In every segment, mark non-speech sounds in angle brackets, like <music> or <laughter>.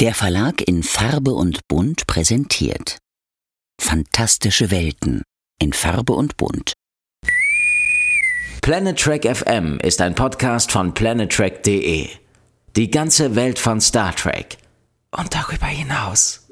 Der Verlag in Farbe und Bunt präsentiert Fantastische Welten in Farbe und Bunt. Planet Trek FM ist ein Podcast von planettrek.de. Die ganze Welt von Star Trek und darüber hinaus.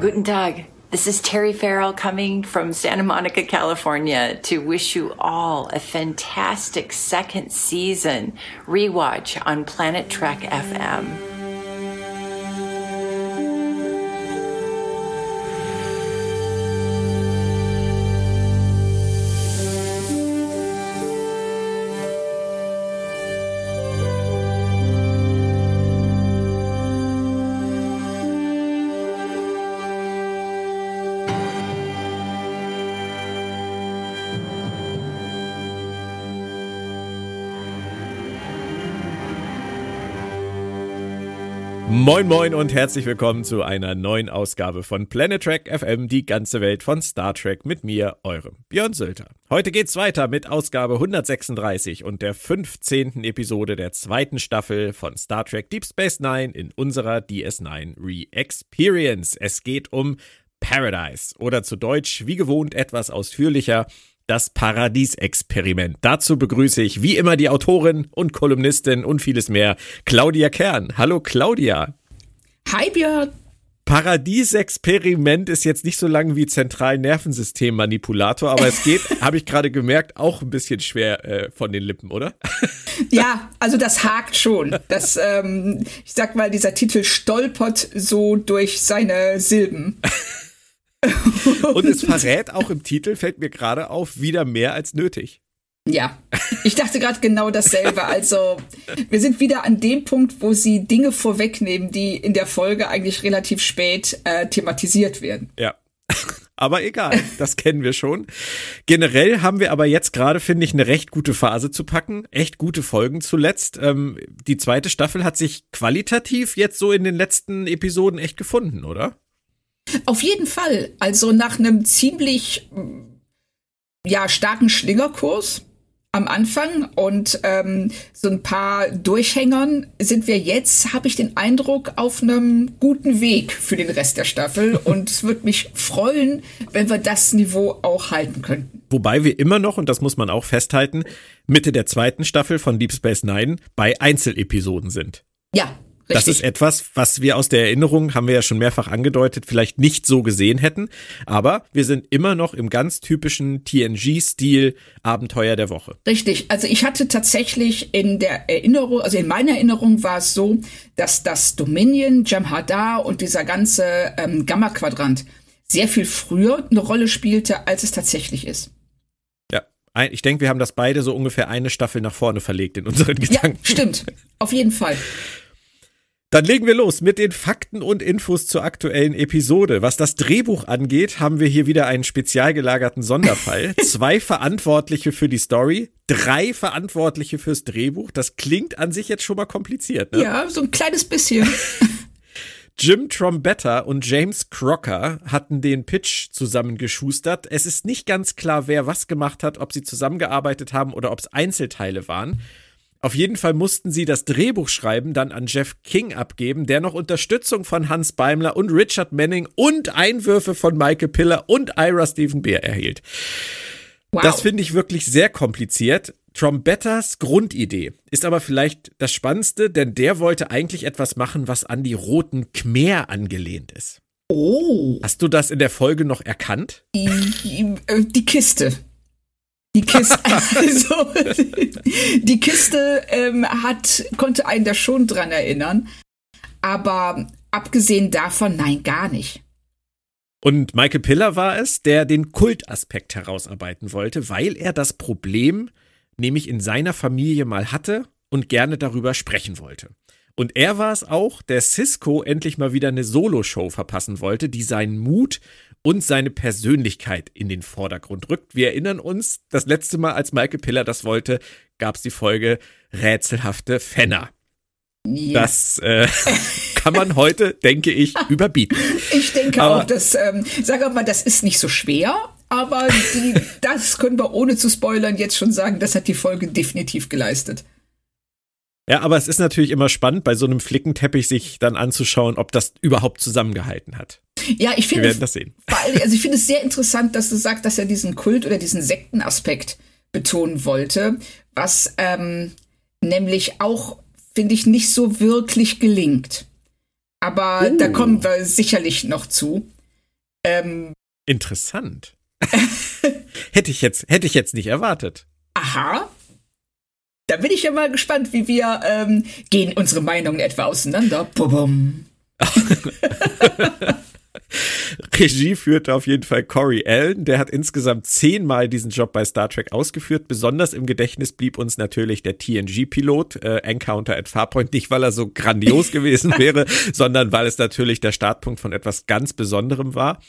Guten Tag. This is Terry Farrell coming from Santa Monica, California to wish you all a fantastic second season rewatch on Planet Trek FM. Moin Moin und herzlich willkommen zu einer neuen Ausgabe von Planet Trek FM, die ganze Welt von Star Trek mit mir, eurem Björn Sülter. Heute geht's weiter mit Ausgabe 136 und der 15. Episode der zweiten Staffel von Star Trek Deep Space Nine in unserer DS9 Re-Experience. Es geht um Paradise oder zu Deutsch wie gewohnt etwas ausführlicher das Paradiesexperiment. Dazu begrüße ich wie immer die Autorin und Kolumnistin und vieles mehr, Claudia Kern. Hallo Claudia. Hi Björn. Paradiesexperiment ist jetzt nicht so lang wie Zentralnervensystemmanipulator, aber es geht, <laughs> habe ich gerade gemerkt, auch ein bisschen schwer äh, von den Lippen, oder? <laughs> Ja, also das hakt schon. Das, ähm, ich sag mal, dieser Titel stolpert so durch seine Silben. <laughs> Und es verrät auch im Titel, fällt mir gerade auf, wieder mehr als nötig. Ja, ich dachte gerade genau dasselbe. Also, wir sind wieder an dem Punkt, wo sie Dinge vorwegnehmen, die in der Folge eigentlich relativ spät äh, thematisiert werden. Ja. <laughs> Aber egal, das kennen wir schon. Generell haben wir aber jetzt gerade, finde ich, eine recht gute Phase zu packen. Echt gute Folgen zuletzt. Ähm, die zweite Staffel hat sich qualitativ jetzt so in den letzten Episoden echt gefunden, oder? Auf jeden Fall. Also nach einem ziemlich ja, starken Schlingerkurs am Anfang und ähm, so ein paar Durchhängern sind wir jetzt, habe ich den Eindruck, auf einem guten Weg für den Rest der Staffel. <laughs> und es würde mich freuen, wenn wir das Niveau auch halten könnten. Wobei wir immer noch, und das muss man auch festhalten, Mitte der zweiten Staffel von Deep Space Nine bei Einzelepisoden sind. Ja, das ist etwas, was wir aus der Erinnerung, haben wir ja schon mehrfach angedeutet, vielleicht nicht so gesehen hätten. Aber wir sind immer noch im ganz typischen TNG-Stil Abenteuer der Woche. Richtig. Also ich hatte tatsächlich in der Erinnerung, also in meiner Erinnerung war es so, dass das Dominion, Jamhadar und dieser ganze ähm, Gamma-Quadrant sehr viel früher eine Rolle spielte, als es tatsächlich ist. Ja, ich denke, wir haben das beide so ungefähr eine Staffel nach vorne verlegt in unseren Gedanken. Ja, stimmt. Auf jeden Fall. Dann legen wir los mit den Fakten und Infos zur aktuellen Episode. Was das Drehbuch angeht, haben wir hier wieder einen spezial gelagerten Sonderfall. <laughs> Zwei Verantwortliche für die Story, drei Verantwortliche fürs Drehbuch. Das klingt an sich jetzt schon mal kompliziert, ne? Ja, so ein kleines bisschen. <laughs> Jim Trombetta und James Crocker hatten den Pitch zusammengeschustert. Es ist nicht ganz klar, wer was gemacht hat, ob sie zusammengearbeitet haben oder ob es Einzelteile waren. Auf jeden Fall mussten sie das Drehbuch schreiben dann an Jeff King abgeben, der noch Unterstützung von Hans Beimler und Richard Manning und Einwürfe von Michael Piller und Ira Stephen Beer erhielt. Wow. Das finde ich wirklich sehr kompliziert. Trombettas Grundidee ist aber vielleicht das Spannendste, denn der wollte eigentlich etwas machen, was an die roten Khmer angelehnt ist. Oh. Hast du das in der Folge noch erkannt? Die, die Kiste. Die Kiste, <laughs> also, die Kiste ähm, hat, konnte einen da schon dran erinnern. Aber abgesehen davon, nein, gar nicht. Und Michael Piller war es, der den Kultaspekt herausarbeiten wollte, weil er das Problem nämlich in seiner Familie mal hatte und gerne darüber sprechen wollte. Und er war es auch, der Cisco endlich mal wieder eine Solo-Show verpassen wollte, die seinen Mut und seine Persönlichkeit in den Vordergrund rückt. Wir erinnern uns, das letzte Mal, als Michael Piller das wollte, gab es die Folge Rätselhafte Fenner. Ja. Das äh, <laughs> kann man heute, denke ich, überbieten. Ich denke aber, auch, dass, ähm, sag mal, das ist nicht so schwer, aber die, <laughs> das können wir ohne zu spoilern jetzt schon sagen, das hat die Folge definitiv geleistet. Ja, aber es ist natürlich immer spannend, bei so einem Flickenteppich sich dann anzuschauen, ob das überhaupt zusammengehalten hat. Ja, ich finde. Wir werden das sehen. Also ich finde es sehr interessant, dass du sagst, dass er diesen Kult oder diesen Sektenaspekt betonen wollte, was ähm, nämlich auch, finde ich, nicht so wirklich gelingt. Aber uh. da kommen wir sicherlich noch zu. Ähm, Interessant. <laughs> hätte ich jetzt, hätte ich jetzt nicht erwartet. Aha. Da bin ich ja mal gespannt, wie wir ähm, gehen unsere Meinungen etwa auseinander. Bum. <laughs> Regie führte auf jeden Fall Corey Allen. Der hat insgesamt zehnmal diesen Job bei Star Trek ausgeführt. Besonders im Gedächtnis blieb uns natürlich der TNG-Pilot, äh, Encounter at Farpoint, nicht weil er so grandios <laughs> gewesen wäre, sondern weil es natürlich der Startpunkt von etwas ganz Besonderem war.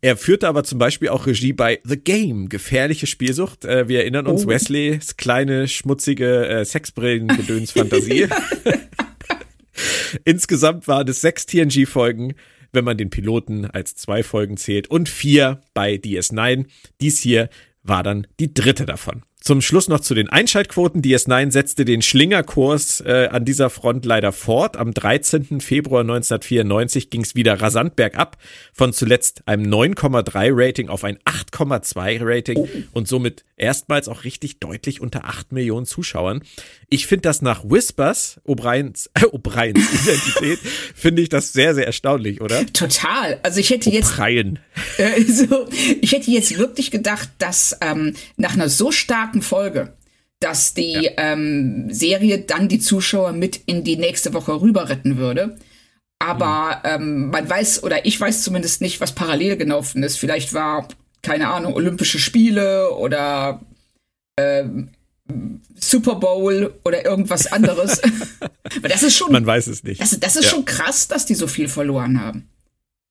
Er führte aber zum Beispiel auch Regie bei The Game, gefährliche Spielsucht. Äh, wir erinnern uns, oh. Wesleys kleine, schmutzige äh, Sexbrillen-Gedöns-Fantasie. <laughs> <laughs> Insgesamt waren es sechs TNG-Folgen, wenn man den Piloten als zwei Folgen zählt, und vier bei DS9. Dies hier war dann die dritte davon. Zum Schluss noch zu den Einschaltquoten. DS9 setzte den Schlingerkurs äh, an dieser Front leider fort. Am 13. Februar 1994 ging es wieder rasant bergab, von zuletzt einem 9,3 Rating auf ein 8,2 Rating und somit erstmals auch richtig deutlich unter 8 Millionen Zuschauern. Ich finde das nach Whispers, O'Briens, äh, <laughs> O'Briens Identität, finde ich das sehr, sehr erstaunlich, oder? Total. Also ich hätte jetzt, <laughs> äh, so, ich hätte jetzt wirklich gedacht, dass ähm, nach einer so starken starken Folge, dass die ja. ähm, Serie dann die Zuschauer mit in die nächste Woche rüber retten würde. Aber mhm. ähm, man weiß, oder ich weiß zumindest nicht, was parallel gelaufen ist. Vielleicht war, keine Ahnung, Olympische Spiele oder ähm, Super Bowl oder irgendwas <laughs> anderes. Aber das ist schon. Man weiß es nicht. Das, das ist ja. schon krass, dass die so viel verloren haben.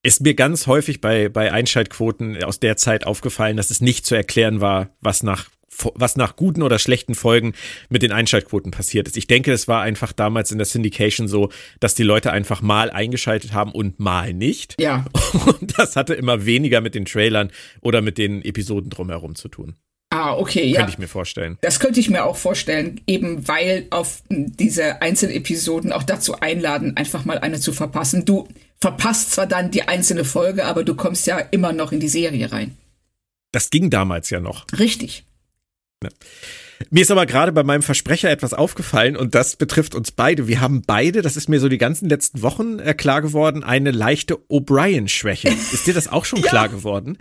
Ist mir ganz häufig bei, bei Einschaltquoten aus der Zeit aufgefallen, dass es nicht zu erklären war, was nach was nach guten oder schlechten Folgen mit den Einschaltquoten passiert ist. Ich denke, es war einfach damals in der Syndication so, dass die Leute einfach mal eingeschaltet haben und mal nicht. Ja. <laughs> Und das hatte immer weniger mit den Trailern oder mit den Episoden drumherum zu tun. Ah, okay, ja. Könnte ich mir vorstellen. Das könnte ich mir auch vorstellen, eben weil auf diese Einzelepisoden auch dazu einladen, einfach mal eine zu verpassen. Du verpasst zwar dann die einzelne Folge, aber du kommst ja immer noch in die Serie rein. Das ging damals ja noch. Richtig. Ne? Mir ist aber gerade bei meinem Versprecher etwas aufgefallen und das betrifft uns beide. Wir haben beide, das ist mir so die ganzen letzten Wochen äh, klar geworden, eine leichte O'Brien-Schwäche. <laughs> Ist dir das auch schon ja. klar geworden?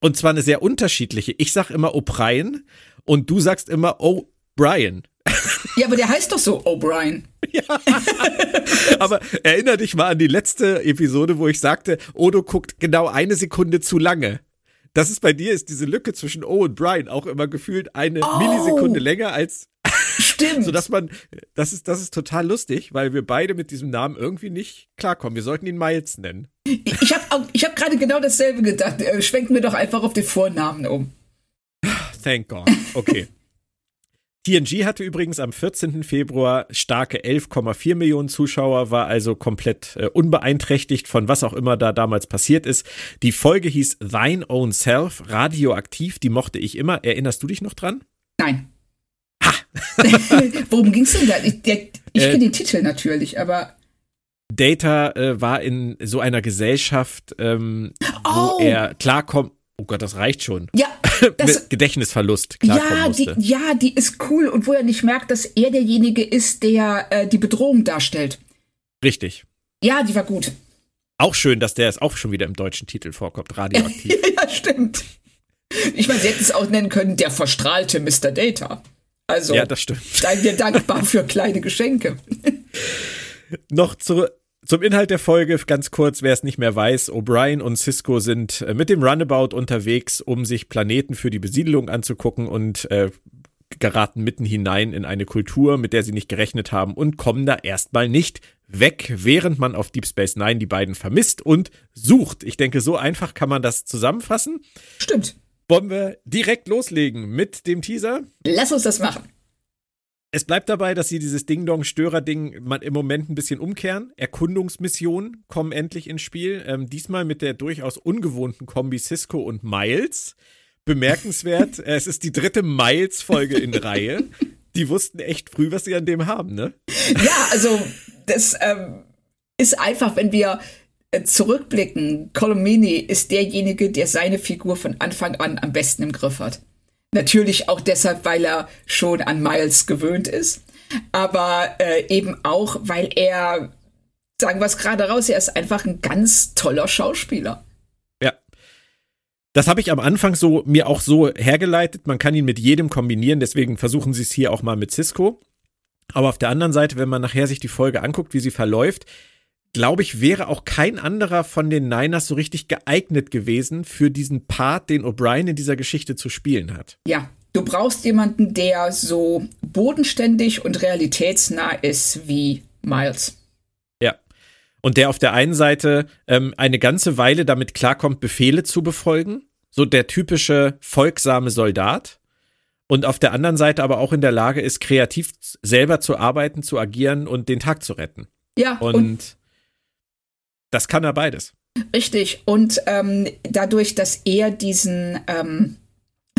Und zwar eine sehr unterschiedliche. Ich sag immer O'Brien und du sagst immer O'Brien. <laughs> Ja, aber der heißt doch so O'Brien. Ja. <laughs> aber erinner dich mal an die letzte Episode, wo ich sagte, Odo guckt genau eine Sekunde zu lange das ist bei dir, ist diese Lücke zwischen O und Brian auch immer gefühlt eine oh. Millisekunde länger als. <laughs> <laughs> Stimmt. so dass man, das ist, das ist total lustig, weil wir beide mit diesem Namen irgendwie nicht klarkommen. Wir sollten ihn Miles nennen. Ich habe ich hab gerade genau dasselbe gedacht. Äh, schwenken wir doch einfach auf den Vornamen um. Thank God. Okay. TNG hatte übrigens am 14. Februar starke 11,4 Millionen Zuschauer, war also komplett äh, unbeeinträchtigt von was auch immer da damals passiert ist. Die Folge hieß Thine Own Self, radioaktiv, die mochte ich immer. Erinnerst du dich noch dran? Nein. Ha! <laughs> Worum ging's denn da? Ich, der, ich äh, kenne den Titel natürlich, aber. Data äh, war in so einer Gesellschaft, ähm, oh. wo er klarkommt. Oh Gott, das reicht schon. Ja, <laughs> das, Gedächtnisverlust. Ja die, ja, die ist cool und wo er nicht merkt, dass er derjenige ist, der äh, die Bedrohung darstellt. Richtig. Ja, die war gut. Auch schön, dass der es auch schon wieder im deutschen Titel vorkommt, radioaktiv. <laughs> ja, stimmt. Ich meine, sie hätten es auch nennen können, der verstrahlte Mr. Data. Also, ja, das stimmt. seien wir dankbar für kleine Geschenke. <laughs> Noch zu, zum Inhalt der Folge ganz kurz, wer es nicht mehr weiß, O'Brien und Cisco sind äh, mit dem Runabout unterwegs, um sich Planeten für die Besiedelung anzugucken und äh, geraten mitten hinein in eine Kultur, mit der sie nicht gerechnet haben und kommen da erstmal nicht weg, während man auf Deep Space Nine die beiden vermisst und sucht. Ich denke, so einfach kann man das zusammenfassen. Stimmt. Wollen wir direkt loslegen mit dem Teaser? Lass uns das machen. Es bleibt dabei, dass sie dieses Ding-Dong-Störer-Ding im Moment ein bisschen umkehren. Erkundungsmissionen kommen endlich ins Spiel. Ähm, diesmal mit der durchaus ungewohnten Kombi Cisco und Miles. Bemerkenswert, <laughs> es ist die dritte Miles-Folge in <laughs> Reihe. Die wussten echt früh, was sie an dem haben, ne? Ja, also das ähm, ist einfach, wenn wir äh, zurückblicken, Colomini ist derjenige, der seine Figur von Anfang an am besten im Griff hat. Natürlich auch deshalb, weil er schon an Miles gewöhnt ist, aber äh, eben auch, weil er, sagen wir es gerade raus, er ist einfach ein ganz toller Schauspieler. Ja. Das habe ich am Anfang so mir auch so hergeleitet. Man kann ihn mit jedem kombinieren, deswegen versuchen sie es hier auch mal mit Cisco. Aber auf der anderen Seite, wenn man nachher sich die Folge anguckt, wie sie verläuft, glaube ich, wäre auch kein anderer von den Niners so richtig geeignet gewesen für diesen Part, den O'Brien in dieser Geschichte zu spielen hat. Ja, du brauchst jemanden, der so bodenständig und realitätsnah ist wie Miles. Ja. Und der auf der einen Seite ähm, eine ganze Weile damit klarkommt, Befehle zu befolgen. So der typische folgsame Soldat. Und auf der anderen Seite aber auch in der Lage ist, kreativ selber zu arbeiten, zu agieren und den Tag zu retten. Ja, und, und das kann er beides. Richtig. Und ähm, dadurch, dass er diesen ähm,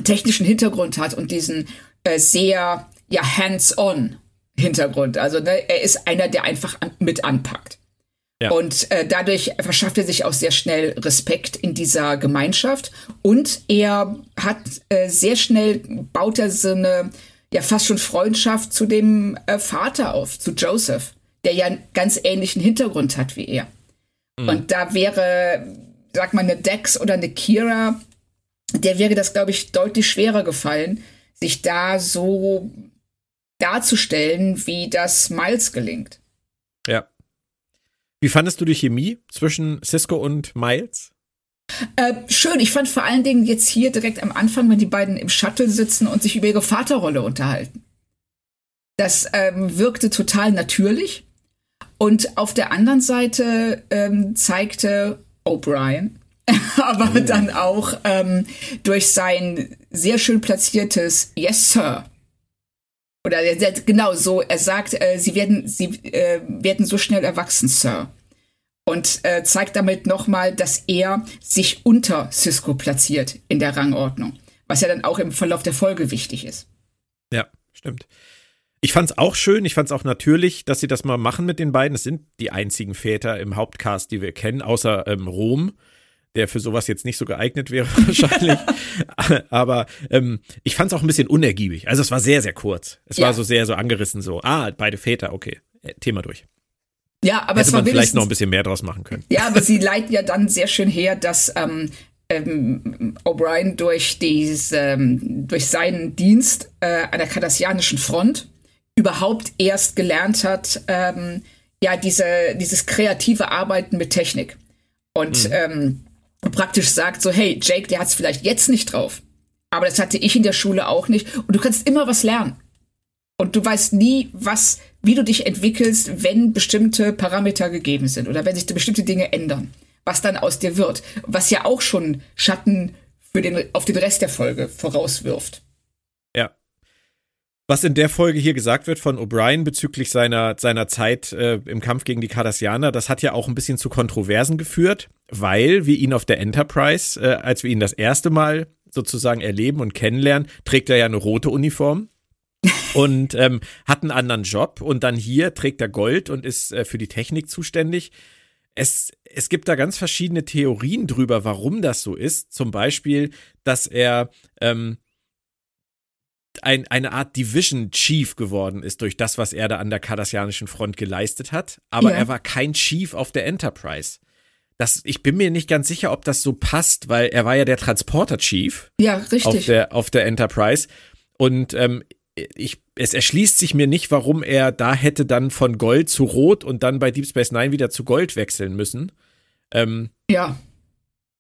technischen Hintergrund hat und diesen äh, sehr ja hands-on Hintergrund, also ne, er ist einer, der einfach an, mit anpackt. Ja. Und äh, dadurch verschafft er sich auch sehr schnell Respekt in dieser Gemeinschaft. Und er hat äh, sehr schnell, baut er so eine, ja, fast schon Freundschaft zu dem äh, Vater auf, zu Joseph, der ja einen ganz ähnlichen Hintergrund hat wie er. Mhm. Und da wäre, sag mal, eine Dex oder eine Kira, der wäre das, glaube ich, deutlich schwerer gefallen, sich da so darzustellen, wie das Miles gelingt. Ja. Wie fandest du die Chemie zwischen Cisco und Miles? Äh, schön. Ich fand vor allen Dingen jetzt hier direkt am Anfang, wenn die beiden im Shuttle sitzen und sich über ihre Vaterrolle unterhalten. Das ähm, wirkte total natürlich. Und auf der anderen Seite ähm, zeigte O'Brien, <laughs> aber oh. dann auch ähm, durch sein sehr schön platziertes Yes, Sir. Oder genau so, er sagt, äh, sie werden, sie äh, werden so schnell erwachsen, Sir. Und äh, zeigt damit nochmal, dass er sich unter Cisco platziert in der Rangordnung. Was ja dann auch im Verlauf der Folge wichtig ist. Ja, stimmt. Ich fand es auch schön, ich fand es auch natürlich, dass sie das mal machen mit den beiden. Es sind die einzigen Väter im Hauptcast, die wir kennen, außer ähm, Rom, der für sowas jetzt nicht so geeignet wäre <laughs> wahrscheinlich. <laughs> Aber ähm, ich fand es auch ein bisschen unergiebig. Also es war sehr, sehr kurz. Es ja. war so sehr so angerissen, so, ah, beide Väter, okay, äh, Thema durch. Ja, aber Hätte es war man vielleicht noch ein bisschen mehr draus machen können. Ja, aber sie <laughs> leiten ja dann sehr schön her, dass ähm, ähm, O'Brien durch, dies, ähm, durch seinen Dienst äh, an der kardassianischen Front überhaupt erst gelernt hat, ähm, ja, diese, dieses kreative Arbeiten mit Technik. Und mhm. ähm, praktisch sagt so, hey, Jake, der hat es vielleicht jetzt nicht drauf. Aber das hatte ich in der Schule auch nicht. Und du kannst immer was lernen. Und du weißt nie, was, wie du dich entwickelst, wenn bestimmte Parameter gegeben sind oder wenn sich bestimmte Dinge ändern. Was dann aus dir wird. Was ja auch schon Schatten für den, auf den Rest der Folge vorauswirft. Was in der Folge hier gesagt wird von O'Brien bezüglich seiner, seiner Zeit äh, im Kampf gegen die Cardassianer, das hat ja auch ein bisschen zu Kontroversen geführt, weil wir ihn auf der Enterprise, äh, als wir ihn das erste Mal sozusagen erleben und kennenlernen, trägt er ja eine rote Uniform <laughs> und ähm, hat einen anderen Job und dann hier trägt er Gold und ist äh, für die Technik zuständig. Es, es gibt da ganz verschiedene Theorien drüber, warum das so ist. Zum Beispiel, dass er ähm, ein, eine Art Division Chief geworden ist durch das, was er da an der kardassianischen Front geleistet hat. Aber ja. er war kein Chief auf der Enterprise. Das, ich bin mir nicht ganz sicher, ob das so passt, weil er war ja der Transporter-Chief. Ja, richtig. Auf der, auf der Enterprise. Und ähm, ich, es erschließt sich mir nicht, warum er da hätte dann von Gold zu Rot und dann bei Deep Space Nine wieder zu Gold wechseln müssen. Ähm, ja.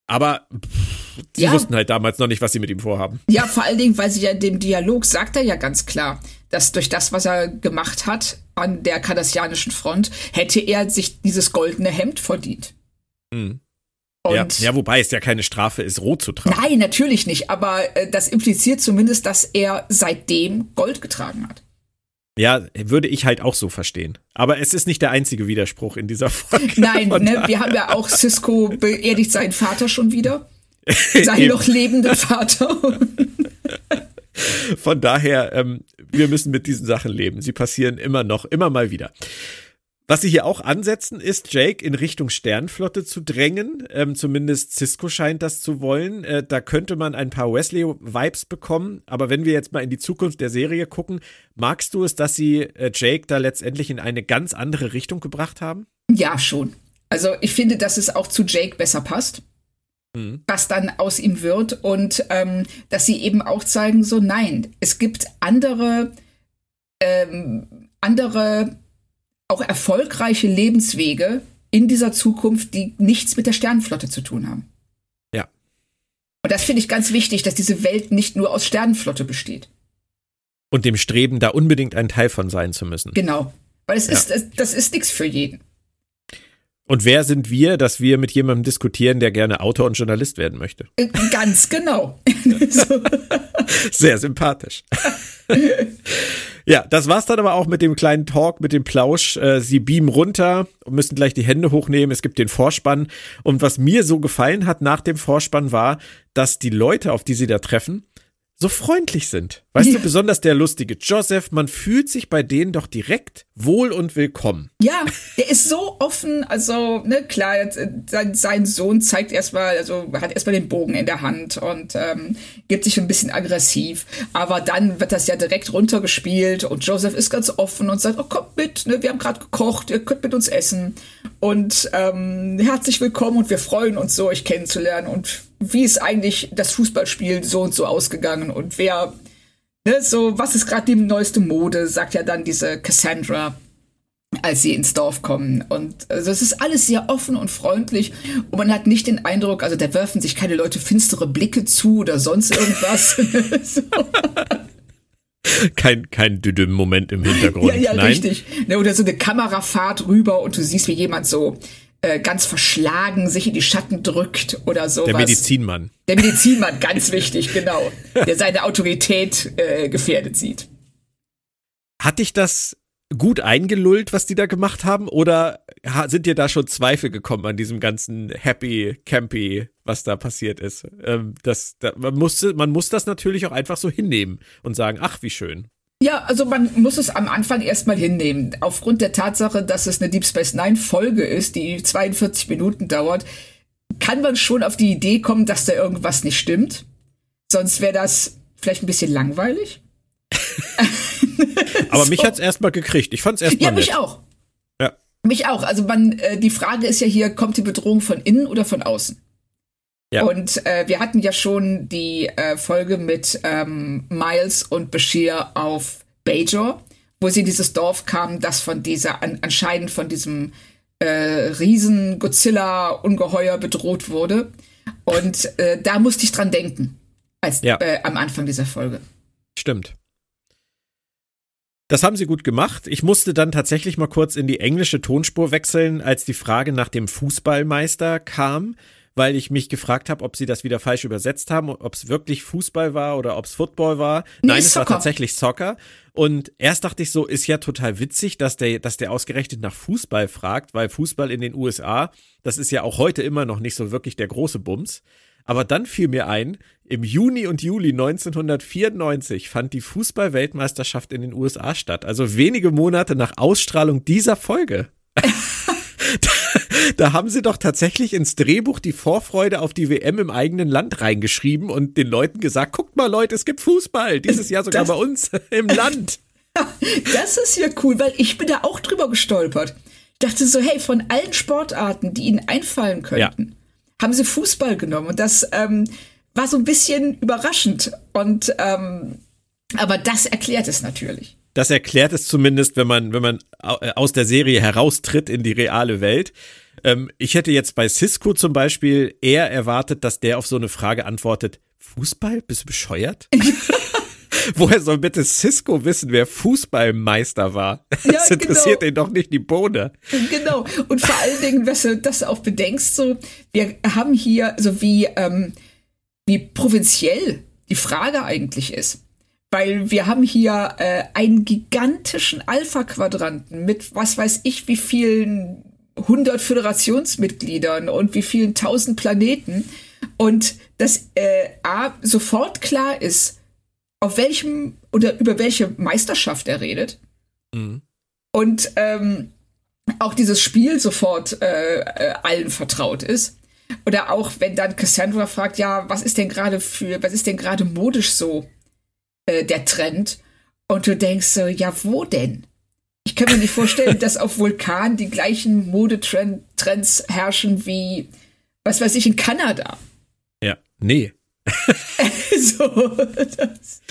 Aber pff, sie ja. wussten halt damals noch nicht, was sie mit ihm vorhaben. Ja, vor allen Dingen, weil sie ja in dem Dialog sagt er ja ganz klar, dass durch das, was er gemacht hat an der kardassianischen Front, hätte er sich dieses goldene Hemd verdient. Mhm. Ja, ja, wobei es ja keine Strafe ist, rot zu tragen. Nein, natürlich nicht. Aber äh, das impliziert zumindest, dass er seitdem Gold getragen hat. Ja, würde ich halt auch so verstehen. Aber es ist nicht der einzige Widerspruch in dieser Folge. <laughs> Nein, ne, wir haben ja auch Cisco beerdigt seinen Vater schon wieder. Seinen noch lebenden Vater. Von daher, ähm, wir müssen mit diesen Sachen leben. Sie passieren immer noch, immer mal wieder. Was sie hier auch ansetzen, ist Jake in Richtung Sternflotte zu drängen. Ähm, zumindest Cisco scheint das zu wollen. Äh, da könnte man ein paar Wesley-Vibes bekommen. Aber wenn wir jetzt mal in die Zukunft der Serie gucken, magst du es, dass sie äh, Jake da letztendlich in eine ganz andere Richtung gebracht haben? Ja, schon. Also ich finde, dass es auch zu Jake besser passt. Mhm. Was dann aus ihm wird und ähm, dass sie eben auch zeigen, so nein, es gibt andere, ähm, andere auch erfolgreiche Lebenswege in dieser Zukunft, die nichts mit der Sternenflotte zu tun haben. Ja. Und das finde ich ganz wichtig, dass diese Welt nicht nur aus Sternenflotte besteht. Und dem Streben, da unbedingt ein Teil von sein zu müssen. Genau. Weil es ja. ist, das, das ist nichts für jeden. Und wer sind wir, dass wir mit jemandem diskutieren, der gerne Autor und Journalist werden möchte? Äh, ganz genau. <laughs> <laughs> Sehr sympathisch. <laughs> Ja, das war's dann aber auch mit dem kleinen Talk, mit dem Plausch. Äh, sie beamen runter und müssen gleich die Hände hochnehmen. Es gibt den Vorspann. Und was mir so gefallen hat nach dem Vorspann war, dass die Leute, auf die sie da treffen, so freundlich sind. Weißt ja. du, besonders der lustige Joseph, man fühlt sich bei denen doch direkt wohl und willkommen. Ja, der ist so offen, also, ne, klar, sein, sein Sohn zeigt erstmal, also hat erstmal den Bogen in der Hand und ähm, gibt sich ein bisschen aggressiv, aber dann wird das ja direkt runtergespielt und Joseph ist ganz offen und sagt, oh, kommt mit, ne, wir haben gerade gekocht, ihr könnt mit uns essen. Und ähm, herzlich willkommen und wir freuen uns so, euch kennenzulernen. Und wie ist eigentlich das Fußballspiel so und so ausgegangen und wer, ne, so, was ist gerade die neueste Mode, sagt ja dann diese Cassandra, als sie ins Dorf kommen. Und also es ist alles sehr offen und freundlich und man hat nicht den Eindruck, also da werfen sich keine Leute finstere Blicke zu oder sonst irgendwas. <laughs> so. Kein, kein Düdüm-Moment im Hintergrund. Ja, ja, Nein. richtig. Ne, oder so eine Kamerafahrt rüber und du siehst, wie jemand so äh, ganz verschlagen sich in die Schatten drückt oder so. Der Medizinmann. Der Medizinmann, ganz wichtig, genau. Der seine Autorität äh, gefährdet sieht. Hat dich das gut eingelullt, was die da gemacht haben? Oder sind dir da schon Zweifel gekommen an diesem ganzen Happy, Campy, was da passiert ist? Ähm, das, da, man, musste, man muss das natürlich auch einfach so hinnehmen und sagen, ach, wie schön. Ja, also man muss es am Anfang erstmal hinnehmen. Aufgrund der Tatsache, dass es eine Deep Space Nine Folge ist, die 42 Minuten dauert, kann man schon auf die Idee kommen, dass da irgendwas nicht stimmt. Sonst wäre das vielleicht ein bisschen langweilig. <laughs> Aber so. mich hat's erstmal gekriegt. Ich fand's erstmal Ja, mich auch. Ja. Mich auch. Also man, äh, die Frage ist ja hier, kommt die Bedrohung von innen oder von außen? Ja. Und äh, wir hatten ja schon die äh, Folge mit ähm, Miles und Bashir auf Bajor, wo sie in dieses Dorf kamen, das von dieser, an, anscheinend von diesem äh, riesen Godzilla-Ungeheuer bedroht wurde. Und äh, da musste ich dran denken, als ja. äh, am Anfang dieser Folge. Stimmt. Das haben sie gut gemacht. Ich musste dann tatsächlich mal kurz in die englische Tonspur wechseln, als die Frage nach dem Fußballmeister kam weil ich mich gefragt habe, ob sie das wieder falsch übersetzt haben, ob es wirklich Fußball war oder ob es Football war. Nee, Nein, es war tatsächlich Soccer. Und erst dachte ich so, ist ja total witzig, dass der, dass der ausgerechnet nach Fußball fragt, weil Fußball in den USA, das ist ja auch heute immer noch nicht so wirklich der große Bums. Aber dann fiel mir ein, im Juni und Juli 1994 fand die Fußball-Weltmeisterschaft in den USA statt. Also wenige Monate nach Ausstrahlung dieser Folge. <laughs> <laughs> da haben sie doch tatsächlich ins Drehbuch die Vorfreude auf die WM im eigenen Land reingeschrieben und den Leuten gesagt, guckt mal Leute, es gibt Fußball, dieses Jahr sogar das, bei uns <laughs> im Land. <laughs> Das ist ja cool, weil ich bin da auch drüber gestolpert. Ich dachte so, hey, von allen Sportarten, die ihnen einfallen könnten, ja. haben sie Fußball genommen und das ähm, war so ein bisschen überraschend und ähm, aber das erklärt es natürlich. Das erklärt es zumindest, wenn man, wenn man äh, aus der Serie heraustritt in die reale Welt. Ähm, ich hätte jetzt bei Cisco zum Beispiel eher erwartet, dass der auf so eine Frage antwortet, Fußball? Bist du bescheuert? <laughs> Woher soll bitte Cisco wissen, wer Fußballmeister war? Ja, <laughs> das interessiert genau. ihn doch nicht die Bohne. Genau. Und vor allen Dingen, was du das auch bedenkst, so, wir haben hier, so wie, ähm, wie provinziell die Frage eigentlich ist. weil wir haben hier äh, einen gigantischen Alpha-Quadranten mit was weiß ich wie vielen 100 Föderationsmitgliedern und wie vielen tausend Planeten und dass äh, A sofort klar ist, auf welchem oder über welche Meisterschaft er redet. Mhm. Und ähm, auch dieses Spiel sofort äh, äh, allen vertraut ist. Oder auch wenn dann Cassandra fragt, ja, was ist denn gerade für, was ist denn gerade modisch so äh, der Trend? Und du denkst so, ja, wo denn? Ich kann mir nicht vorstellen, dass auf Vulkan die gleichen Modetrends herrschen wie, was weiß ich, in Kanada. Ja, nee. <laughs> so, das.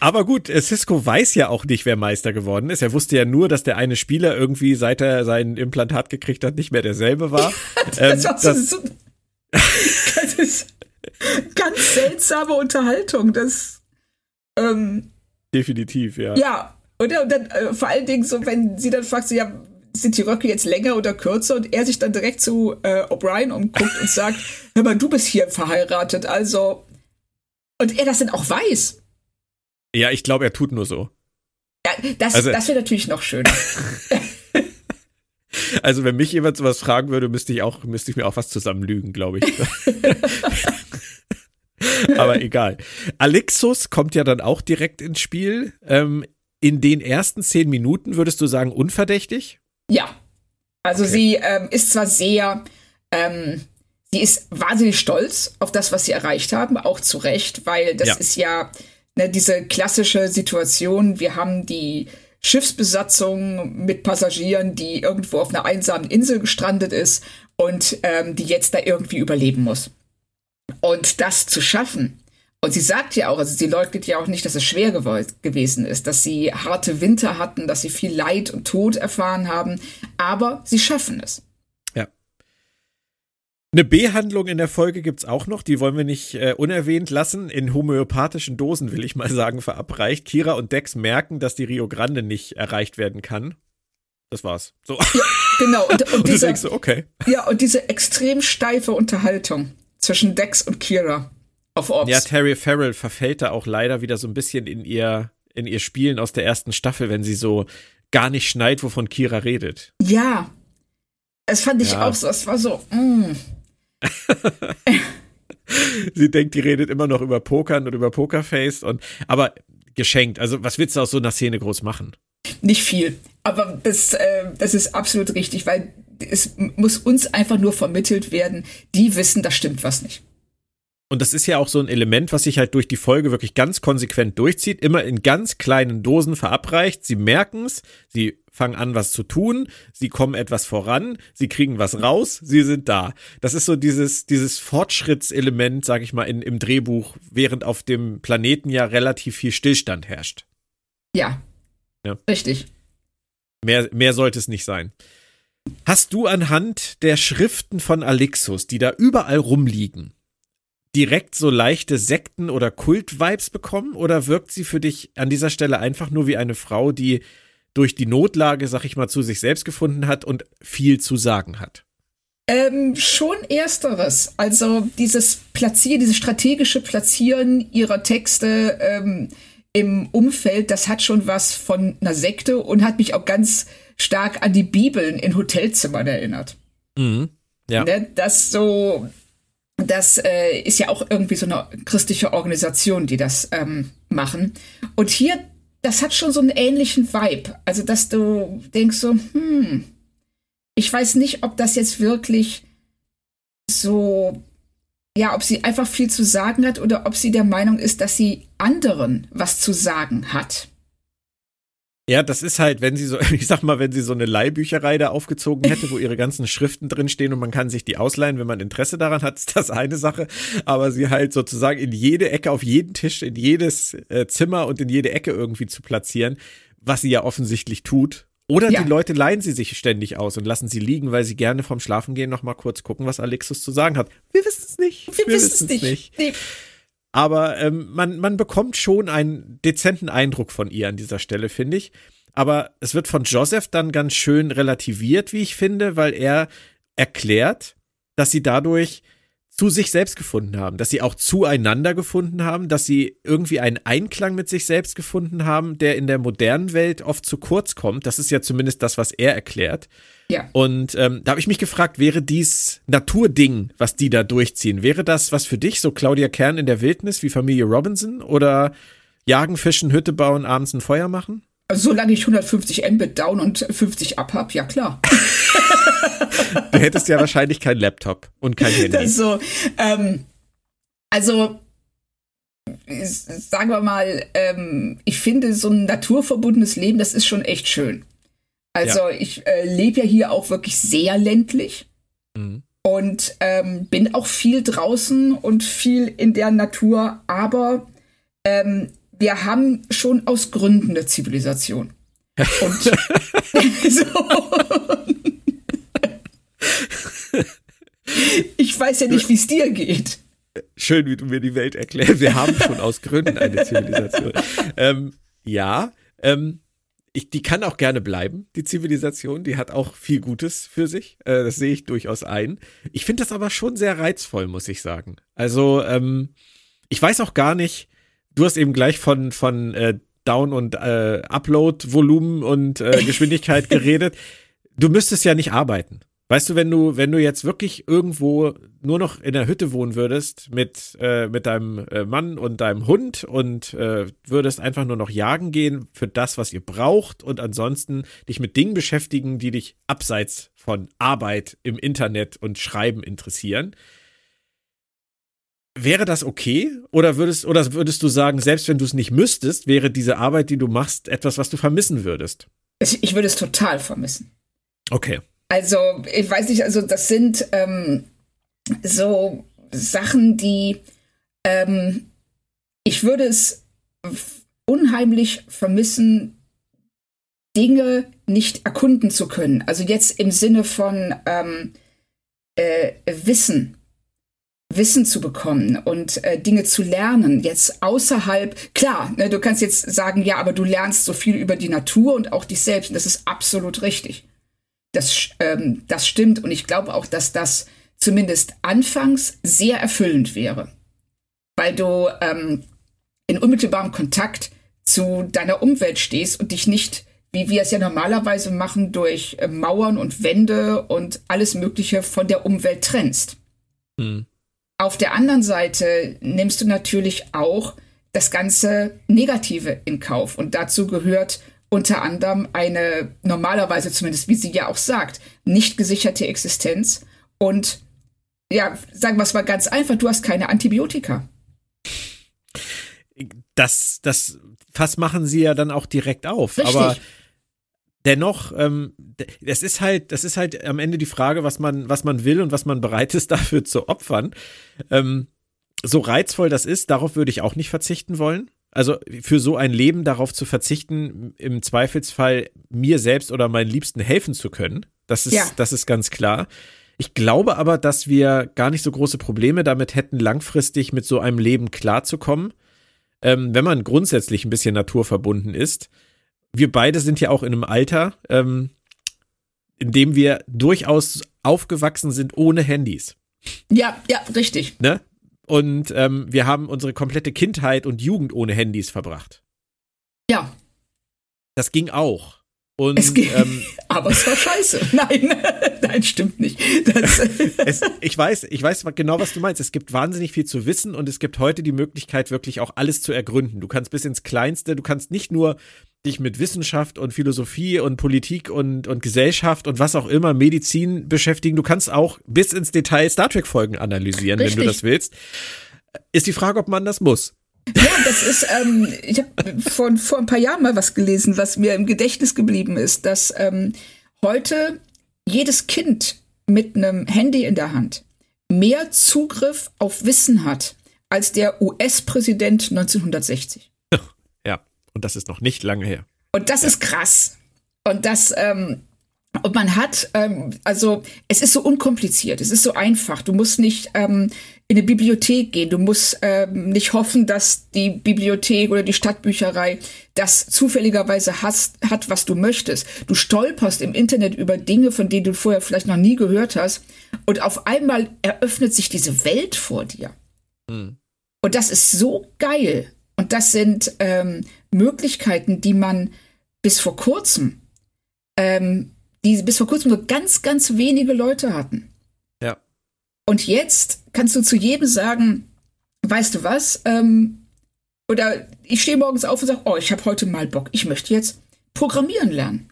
Aber gut, Cisco weiß ja auch nicht, wer Meister geworden ist. Er wusste ja nur, dass der eine Spieler irgendwie, seit er sein Implantat gekriegt hat, nicht mehr derselbe war. das, ähm, das, so, das ist ganz seltsame Unterhaltung. Das ähm, definitiv, ja. Ja, und, und dann äh, vor allen Dingen so, wenn sie dann fragt, so, ja, sind die Röcke jetzt länger oder kürzer? Und er sich dann direkt zu äh, O'Brien umguckt und sagt, <laughs> hör mal, du bist hier verheiratet, also. Und er das dann auch weiß. Ja, ich glaube, er tut nur so. Ja, das, also, das wäre natürlich noch schöner. <laughs> <laughs> also, wenn mich jemand sowas fragen würde, müsste ich auch, müsste ich mir auch was zusammenlügen, glaube ich. Aber egal. Alexus kommt ja dann auch direkt ins Spiel. Ähm, in den ersten zehn Minuten würdest du sagen, unverdächtig? Ja. Also okay. sie ähm, ist zwar sehr, ähm, sie ist wahnsinnig stolz auf das, was sie erreicht haben, auch zu Recht, weil das ja. ist ja ne, diese klassische Situation, wir haben die Schiffsbesatzung mit Passagieren, die irgendwo auf einer einsamen Insel gestrandet ist und ähm, die jetzt da irgendwie überleben muss. Und das zu schaffen, und sie sagt ja auch, also sie leugnet ja auch nicht, dass es schwer gewesen ist, dass sie harte Winter hatten, dass sie viel Leid und Tod erfahren haben, aber sie schaffen es. Ja. Eine B-Handlung in der Folge gibt's auch noch, die wollen wir nicht äh, unerwähnt lassen. In homöopathischen Dosen, will ich mal sagen, verabreicht. Kira und Dex merken, dass die Rio Grande nicht erreicht werden kann. Das war's. So. Ja, genau. Und, <laughs> und, und diese, du denkst so, okay. Ja, und diese extrem steife Unterhaltung zwischen Dex und Kira auf Ops. Ja, Terry Farrell verfällt da auch leider wieder so ein bisschen in ihr, in ihr Spielen aus der ersten Staffel, wenn sie so gar nicht schneit, wovon Kira redet. Ja. Es fand ich ja. auch so, es war so, mm. <laughs> sie denkt, die redet immer noch über Pokern und über Pokerface und, aber geschenkt. Also, was willst du aus so einer Szene groß machen? Nicht viel. Aber das, äh, das ist absolut richtig, weil es muss uns einfach nur vermittelt werden, die wissen, da stimmt was nicht. Und das ist ja auch so ein Element, was sich halt durch die Folge wirklich ganz konsequent durchzieht, immer in ganz kleinen Dosen verabreicht. Sie merken es, sie fangen an, was zu tun, sie kommen etwas voran, sie kriegen was raus, sie sind da. Das ist so dieses, dieses Fortschrittselement, sag ich mal, in, im Drehbuch, während auf dem Planeten ja relativ viel Stillstand herrscht. Ja. ja. Richtig. Mehr, mehr sollte es nicht sein. Hast du anhand der Schriften von Alixus, die da überall rumliegen, direkt so leichte Sekten- oder Kult-Vibes bekommen? Oder wirkt sie für dich an dieser Stelle einfach nur wie eine Frau, die durch die Notlage, sag ich mal, zu sich selbst gefunden hat und viel zu sagen hat? Ähm, schon ersteres. Also dieses Platzieren, dieses strategische Platzieren ihrer Texte ähm, im Umfeld, das hat schon was von einer Sekte und hat mich auch ganz stark an die Bibeln in Hotelzimmern erinnert. Mhm. Ja. Ne, das so, das äh, ist ja auch irgendwie so eine christliche Organisation, die das ähm, machen. Und hier, das hat schon so einen ähnlichen Vibe. Also, dass du denkst so, hm, ich weiß nicht, ob das jetzt wirklich so, ja, ob sie einfach viel zu sagen hat oder ob sie der Meinung ist, dass sie anderen was zu sagen hat. Ja, das ist halt, wenn sie so, <laughs> ich sag mal, wenn sie so eine Leihbücherei da aufgezogen hätte, wo ihre ganzen Schriften drinstehen und man kann sich die ausleihen, wenn man Interesse daran hat, <laughs> ist das eine Sache. Aber sie halt sozusagen in jede Ecke, auf jeden Tisch, in jedes äh, Zimmer und in jede Ecke irgendwie zu platzieren, was sie ja offensichtlich tut. Oder ja. die Leute leihen sie sich ständig aus und lassen sie liegen, weil sie gerne vom Schlafengehen noch mal kurz gucken, was Alexus zu sagen hat. Wir wissen es nicht. Wir, Wir wissen es nicht. nicht. Nee. Aber ähm, man, man bekommt schon einen dezenten Eindruck von ihr an dieser Stelle, finde ich. Aber es wird von Joseph dann ganz schön relativiert, wie ich finde, weil er erklärt, dass sie dadurch zu sich selbst gefunden haben, dass sie auch zueinander gefunden haben, dass sie irgendwie einen Einklang mit sich selbst gefunden haben, der in der modernen Welt oft zu kurz kommt. Das ist ja zumindest das, was er erklärt. Ja. Und ähm, da habe ich mich gefragt, wäre dies Naturding, was die da durchziehen, wäre das was für dich, so Claudia Kern in der Wildnis wie Familie Robinson oder jagen, fischen, Hütte bauen, abends ein Feuer machen? Also, solange ich 150 Mbit down und 50 up hab, ja klar. du hättest ja wahrscheinlich kein Laptop und kein <laughs> Handy. So, ähm, also sagen wir mal, ähm, ich finde so ein naturverbundenes Leben, das ist schon echt schön. Also ja. ich äh, lebe ja hier auch wirklich sehr ländlich mhm. und ähm, bin auch viel draußen und viel in der Natur, aber ähm, wir haben schon aus Gründen eine Zivilisation. Und <laughs> <laughs> so. ich weiß ja nicht, wie es dir geht. Schön, wie du mir die Welt erklärst. Wir haben schon aus Gründen eine Zivilisation. <laughs> ähm, ja, ähm, ich, die kann auch gerne bleiben, die Zivilisation. Die hat auch viel Gutes für sich. Äh, das sehe ich durchaus ein. Ich finde das aber schon sehr reizvoll, muss ich sagen. Also, ähm, ich weiß auch gar nicht, du hast eben gleich von, von äh, Down- und äh, Upload-Volumen und äh, <laughs> Geschwindigkeit geredet. Du müsstest ja nicht arbeiten. Weißt du, wenn du, wenn du jetzt wirklich irgendwo nur noch in der Hütte wohnen würdest mit, äh, mit deinem äh, Mann und deinem Hund und äh, würdest einfach nur noch jagen gehen für das, was ihr braucht und ansonsten dich mit Dingen beschäftigen, die dich abseits von Arbeit im Internet und Schreiben interessieren, Wäre das okay? Oder würdest, oder würdest du sagen, selbst wenn du es nicht müsstest, wäre diese Arbeit, die du machst, etwas, was du vermissen würdest? Ich würde es total vermissen. Okay. Also, ich weiß nicht, also das sind ähm, so Sachen, die ähm, ich würde es unheimlich vermissen, Dinge nicht erkunden zu können. Also jetzt im Sinne von ähm, äh, Wissen. Wissen zu bekommen und äh, Dinge zu lernen, jetzt außerhalb, klar, ne, du kannst jetzt sagen, ja, aber du lernst so viel über die Natur und auch dich selbst und das ist absolut richtig. Das, ähm, das stimmt und ich glaube auch, dass das zumindest anfangs sehr erfüllend wäre, weil du ähm, in unmittelbarem Kontakt zu deiner Umwelt stehst und dich nicht, wie wir es ja normalerweise machen, durch äh, Mauern und Wände und alles Mögliche von der Umwelt trennst. Hm. Auf der anderen Seite nimmst du natürlich auch das ganze Negative in Kauf. Und dazu gehört unter anderem eine normalerweise zumindest, wie sie ja auch sagt, nicht gesicherte Existenz. Und ja, sagen wir es mal ganz einfach, du hast keine Antibiotika. Das, das Fass machen sie ja dann auch direkt auf. Richtig. Aber dennoch, ähm, das ist halt, das ist halt am Ende die Frage, was man, was man will und was man bereit ist, <laughs> dafür zu opfern. Ähm, so reizvoll das ist, darauf würde ich auch nicht verzichten wollen. Also für so ein Leben darauf zu verzichten, im Zweifelsfall mir selbst oder meinen Liebsten helfen zu können. Das ist, ja. das ist ganz klar. Ich glaube aber, dass wir gar nicht so große Probleme damit hätten, langfristig mit so einem Leben klarzukommen, ähm, wenn man grundsätzlich ein bisschen naturverbunden ist wir beide sind ja auch in einem Alter, ähm, in dem wir durchaus aufgewachsen sind ohne Handys. Ja, ja, richtig. Ne? Und ähm, wir haben unsere komplette Kindheit und Jugend ohne Handys verbracht. Ja. Das ging auch. Und, es geht, ähm, <laughs> aber es war scheiße. <laughs> Nein, <laughs> nein, stimmt nicht. es, ich weiß, ich weiß genau, was du meinst. Es gibt wahnsinnig viel zu wissen und es gibt heute die Möglichkeit, wirklich auch alles zu ergründen. Du kannst bis ins Kleinste, du kannst nicht nur dich mit Wissenschaft und Philosophie und Politik und, und Gesellschaft und was auch immer, Medizin beschäftigen. Du kannst auch bis ins Detail Star Trek-Folgen analysieren, Richtig. wenn du das willst. Ist die Frage, ob man das muss. Ja, das ist, ähm, ich habe vor, vor ein paar Jahren mal was gelesen, was mir im Gedächtnis geblieben ist, dass ähm, heute jedes Kind mit einem Handy in der Hand mehr Zugriff auf Wissen hat als der US-Präsident 1960. Und das ist noch nicht lange her. Und das ja. ist krass. Und das, ähm, und man hat, ähm, also es ist so unkompliziert, es ist so einfach. Du musst nicht ähm, in eine Bibliothek gehen. Du musst ähm, nicht hoffen, dass die Bibliothek oder die Stadtbücherei das zufälligerweise hast, hat, was du möchtest. Du stolperst im Internet über Dinge, von denen du vorher vielleicht noch nie gehört hast. Und auf einmal eröffnet sich diese Welt vor dir. Mhm. Und das ist so geil. Und das sind ähm, Möglichkeiten, die man bis vor kurzem, ähm, die bis vor kurzem nur ganz, ganz wenige Leute hatten. Ja. Und jetzt kannst du zu jedem sagen, weißt du was? Ähm, oder ich stehe morgens auf und sage, oh, ich habe heute mal Bock, ich möchte jetzt programmieren lernen.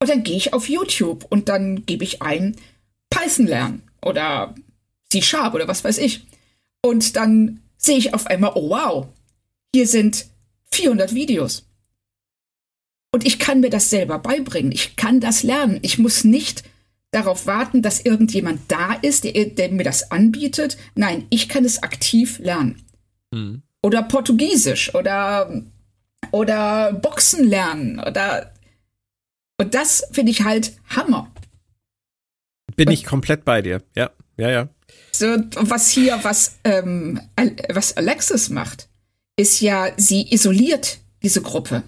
Und dann gehe ich auf YouTube und dann gebe ich ein Python lernen oder C-Sharp oder was weiß ich. Und dann sehe ich auf einmal, oh wow, hier sind 400 Videos. Und ich kann mir das selber beibringen. Ich kann das lernen. Ich muss nicht darauf warten, dass irgendjemand da ist, der, der mir das anbietet. Nein, ich kann es aktiv lernen. Mhm. Oder Portugiesisch oder, oder Boxen lernen oder und das finde ich halt Hammer. Bin und, ich komplett bei dir. Ja, ja, ja. So, was hier, was, ähm, was Alexis macht, ist ja, sie isoliert diese Gruppe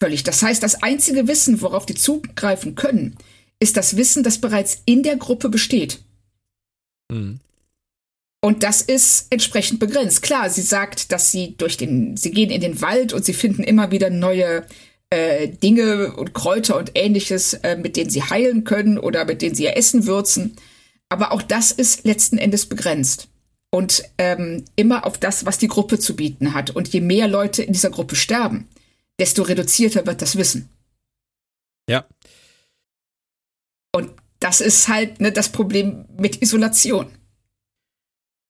völlig. Das heißt, das einzige Wissen, worauf die zugreifen können, ist das Wissen, das bereits in der Gruppe besteht. Mhm. Und das ist entsprechend begrenzt. Klar, sie sagt, dass sie durch den, sie gehen in den Wald und sie finden immer wieder neue äh, Dinge und Kräuter und ähnliches, äh, mit denen sie heilen können oder mit denen sie ihr Essen würzen. Aber auch das ist letzten Endes begrenzt. Und ähm, immer auf das, was die Gruppe zu bieten hat. Und je mehr Leute in dieser Gruppe sterben, desto reduzierter wird das Wissen. Ja. Und das ist halt ne, das Problem mit Isolation.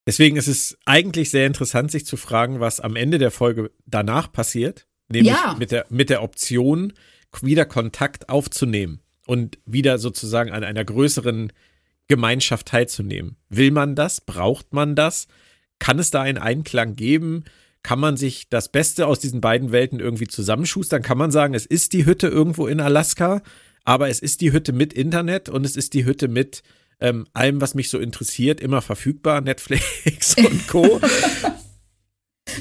Deswegen ist es eigentlich sehr interessant, sich zu fragen, was am Ende der Folge danach passiert. Nämlich ja. mit, der, mit der Option, wieder Kontakt aufzunehmen und wieder sozusagen an einer größeren Gemeinschaft teilzunehmen. Will man das? Braucht man das? Kann es da einen Einklang geben? kann man sich das Beste aus diesen beiden Welten irgendwie zusammenschustern. Kann man sagen, es ist die Hütte irgendwo in Alaska, aber es ist die Hütte mit Internet und es ist die Hütte mit ähm, allem, was mich so interessiert, immer verfügbar, Netflix <laughs> und Co.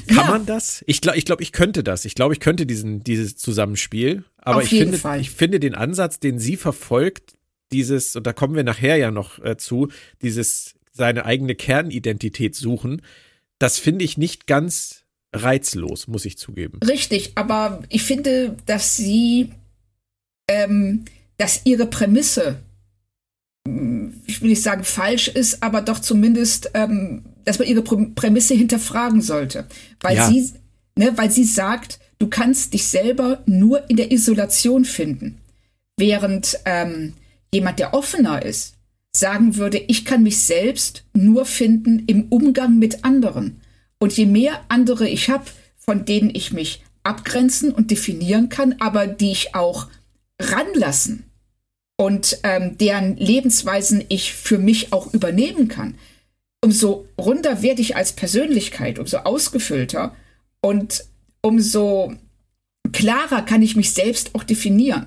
Kann ja. man das? Ich glaube, ich, glaub, ich könnte das. Ich glaube, ich könnte diesen, dieses Zusammenspiel. Aber Auf ich, finde, Fall. ich finde den Ansatz, den sie verfolgt, dieses, und da kommen wir nachher ja noch äh, zu, dieses seine eigene Kernidentität suchen, das finde ich nicht ganz reizlos, muss ich zugeben. Richtig, aber ich finde, dass sie, ähm, dass ihre Prämisse, hm, ich will nicht sagen falsch ist, aber doch zumindest, ähm, dass man ihre Prämisse hinterfragen sollte. Weil ja. sie, ne, weil sie sagt, du kannst dich selber nur in der Isolation finden. Während ähm, jemand, der offener ist, sagen würde, ich kann mich selbst nur finden im Umgang mit anderen. Und je mehr andere ich habe, von denen ich mich abgrenzen und definieren kann, aber die ich auch ranlassen und ähm, deren Lebensweisen ich für mich auch übernehmen kann, umso runder werde ich als Persönlichkeit, umso ausgefüllter und umso klarer kann ich mich selbst auch definieren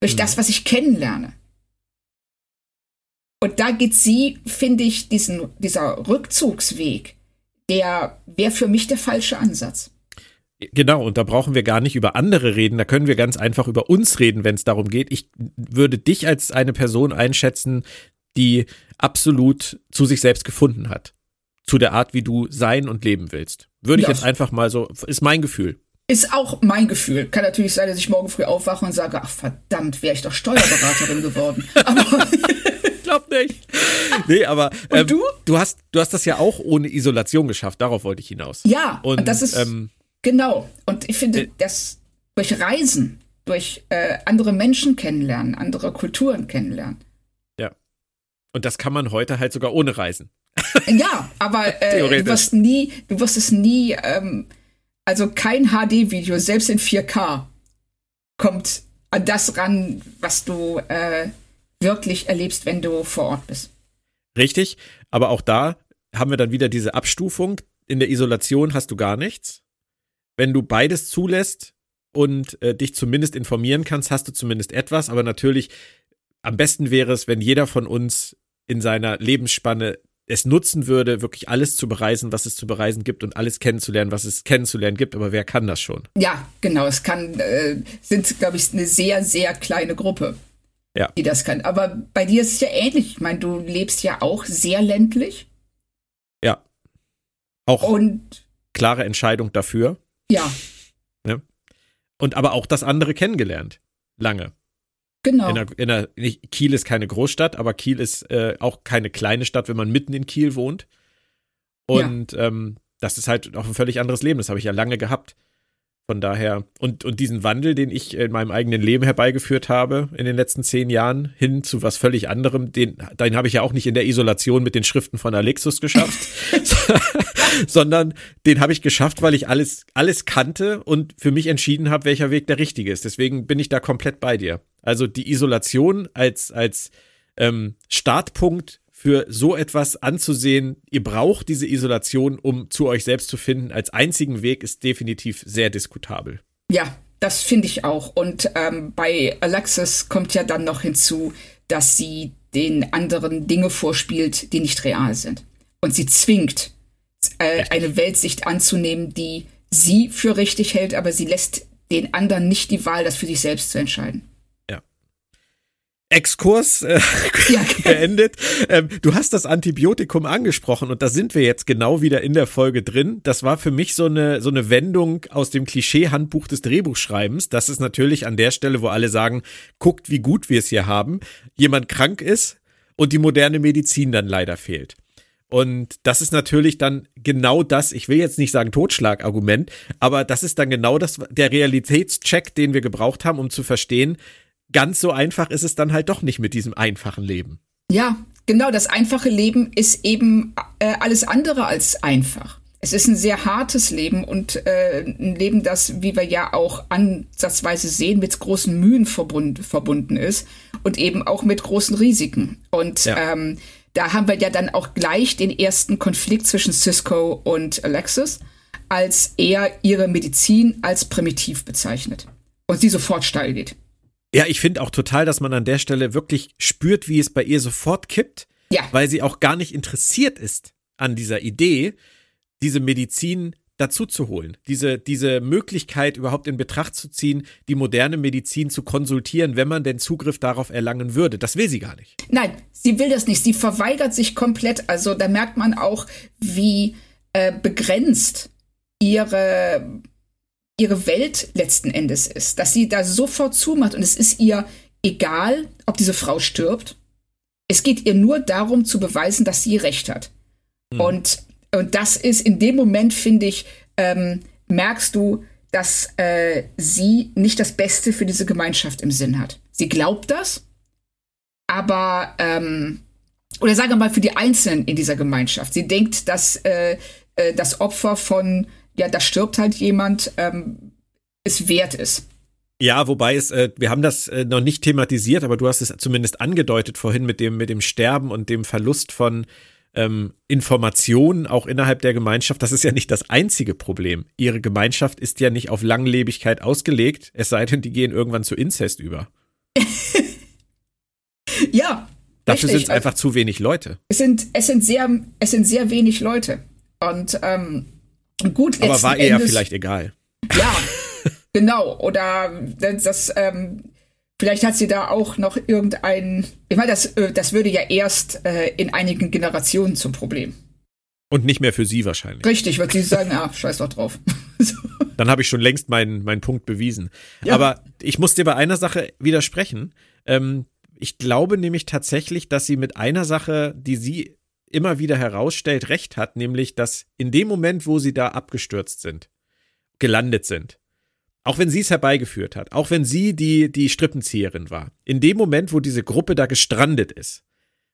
durch mhm. das, was ich kennenlerne. Und da geht sie, finde ich, diesen, dieser Rückzugsweg der wäre für mich der falsche Ansatz. Genau, und da brauchen wir gar nicht über andere reden, da können wir ganz einfach über uns reden, wenn es darum geht. Ich würde dich als eine Person einschätzen, die absolut zu sich selbst gefunden hat. Zu der Art, wie du sein und leben willst. Würde ich ja. jetzt einfach mal so, ist mein Gefühl. Ist auch mein Gefühl. Kann natürlich sein, dass ich morgen früh aufwache und sage, ach verdammt, wäre ich doch Steuerberaterin geworden. Aber <laughs> <laughs> glaub nicht. <laughs> Nee, aber ähm, du? Du hast, du hast das ja auch ohne Isolation geschafft. Darauf wollte ich hinaus. Ja, und, das ist ähm, genau. Und ich finde, äh, dass durch Reisen, durch äh, andere Menschen kennenlernen, andere Kulturen kennenlernen. Ja. Und das kann man heute halt sogar ohne Reisen. <laughs> Ja, aber äh, du wirst nie, du wirst es nie, ähm, also kein HD-Video, selbst in 4K, kommt an das ran, was du äh, wirklich erlebst, wenn du vor Ort bist. Richtig, aber auch da haben wir dann wieder diese Abstufung. In der Isolation hast du gar nichts. Wenn du beides zulässt und äh, dich zumindest informieren kannst, hast du zumindest etwas. Aber natürlich, am besten wäre es, wenn jeder von uns in seiner Lebensspanne es nutzen würde, wirklich alles zu bereisen, was es zu bereisen gibt und alles kennenzulernen, was es kennenzulernen gibt. Aber wer kann das schon? Ja, genau. Es kann, äh, sind, glaube ich, eine sehr, sehr kleine Gruppe, ja. die das kann. Aber bei dir ist es ja ähnlich. Ich meine, du lebst ja auch sehr ländlich. Ja. Auch und klare Entscheidung dafür. Ja. ja. Und aber auch das andere kennengelernt. Lange. Genau. In einer, in nicht, Kiel ist keine Großstadt, aber Kiel ist äh, auch keine kleine Stadt, wenn man mitten in Kiel wohnt. Und ja. ähm, das ist halt auch ein völlig anderes Leben. Das habe ich ja lange gehabt. Von daher, und, und diesen Wandel, den ich in meinem eigenen Leben herbeigeführt habe in den letzten zehn Jahren, hin zu was völlig anderem, den, den habe ich ja auch nicht in der Isolation mit den Schriften von Alexus geschafft, <laughs> sondern den habe ich geschafft, weil ich alles, alles kannte und für mich entschieden habe, welcher Weg der richtige ist. Deswegen bin ich da komplett bei dir. Also die Isolation als, als ähm, Startpunkt für so etwas anzusehen, ihr braucht diese Isolation, um zu euch selbst zu finden, als einzigen Weg ist definitiv sehr diskutabel. Ja, das finde ich auch. Und ähm, bei Alexis kommt ja dann noch hinzu, dass sie den anderen Dinge vorspielt, die nicht real sind. Und sie zwingt, äh, eine Weltsicht anzunehmen, die sie für richtig hält, aber sie lässt den anderen nicht die Wahl, das für sich selbst zu entscheiden. Exkurs äh, ja. <laughs> beendet. Ähm, du hast das Antibiotikum angesprochen und da sind wir jetzt genau wieder in der Folge drin. Das war für mich so eine, so eine Wendung aus dem Klischee-Handbuch des Drehbuchschreibens. Das ist natürlich an der Stelle, wo alle sagen, guckt, wie gut wir es hier haben. Jemand krank ist und die moderne Medizin dann leider fehlt. Und das ist natürlich dann genau das, ich will jetzt nicht sagen Totschlagargument, aber das ist dann genau das, der Realitätscheck, den wir gebraucht haben, um zu verstehen, ganz so einfach ist es dann halt doch nicht mit diesem einfachen Leben. Ja, genau, das einfache Leben ist eben äh, alles andere als einfach. Es ist ein sehr hartes Leben und äh, ein Leben, das, wie wir ja auch ansatzweise sehen, mit großen Mühen verbund, verbunden ist und eben auch mit großen Risiken. Und ja. ähm, da haben wir ja dann auch gleich den ersten Konflikt zwischen Cisco und Alexis, als er ihre Medizin als primitiv bezeichnet und sie sofort steil geht. Ja, ich finde auch total, dass man an der Stelle wirklich spürt, wie es bei ihr sofort kippt, ja. weil sie auch gar nicht interessiert ist an dieser Idee, diese Medizin dazu zu holen, diese, diese Möglichkeit überhaupt in Betracht zu ziehen, die moderne Medizin zu konsultieren, wenn man den Zugriff darauf erlangen würde. Das will sie gar nicht. Nein, sie will das nicht. Sie verweigert sich komplett. Also da merkt man auch, wie äh, begrenzt ihre ihre Welt letzten Endes ist, dass sie da sofort zumacht und es ist ihr egal, ob diese Frau stirbt. Es geht ihr nur darum zu beweisen, dass sie recht hat. Mhm. Und, und das ist in dem Moment, finde ich, ähm, merkst du, dass äh, sie nicht das Beste für diese Gemeinschaft im Sinn hat. Sie glaubt das, aber ähm, oder sagen wir mal für die Einzelnen in dieser Gemeinschaft. Sie denkt, dass äh, äh, das Opfer von ja, da stirbt halt jemand, ähm, es wert ist. Ja, wobei es, äh, wir haben das äh, noch nicht thematisiert, aber du hast es zumindest angedeutet vorhin mit dem, mit dem Sterben und dem Verlust von ähm, Informationen auch innerhalb der Gemeinschaft. Das ist ja nicht das einzige Problem. Ihre Gemeinschaft ist ja nicht auf Langlebigkeit ausgelegt, es sei denn, die gehen irgendwann zu Inzest über. <laughs> ja. Dafür sind es einfach zu wenig Leute. Es sind, es sind sehr, es sind sehr wenig Leute. Und ähm, Gut, aber war ihr ja vielleicht egal. Ja, genau. Oder das, ähm, vielleicht hat sie da auch noch irgendein. Ich meine, das, äh, das würde ja erst äh, in einigen Generationen zum Problem. Und nicht mehr für sie wahrscheinlich. Richtig, wird sie sagen, ah, scheiß doch drauf. so. <laughs> Dann habe ich schon längst meinen, meinen Punkt bewiesen. Ja. Aber ich muss dir bei einer Sache widersprechen. Ähm, ich glaube nämlich tatsächlich, dass sie mit einer Sache, die sie immer wieder herausstellt, recht hat, nämlich, dass in dem Moment, wo sie da abgestürzt sind, gelandet sind, auch wenn sie es herbeigeführt hat, auch wenn sie die, die Strippenzieherin war, in dem Moment, wo diese Gruppe da gestrandet ist,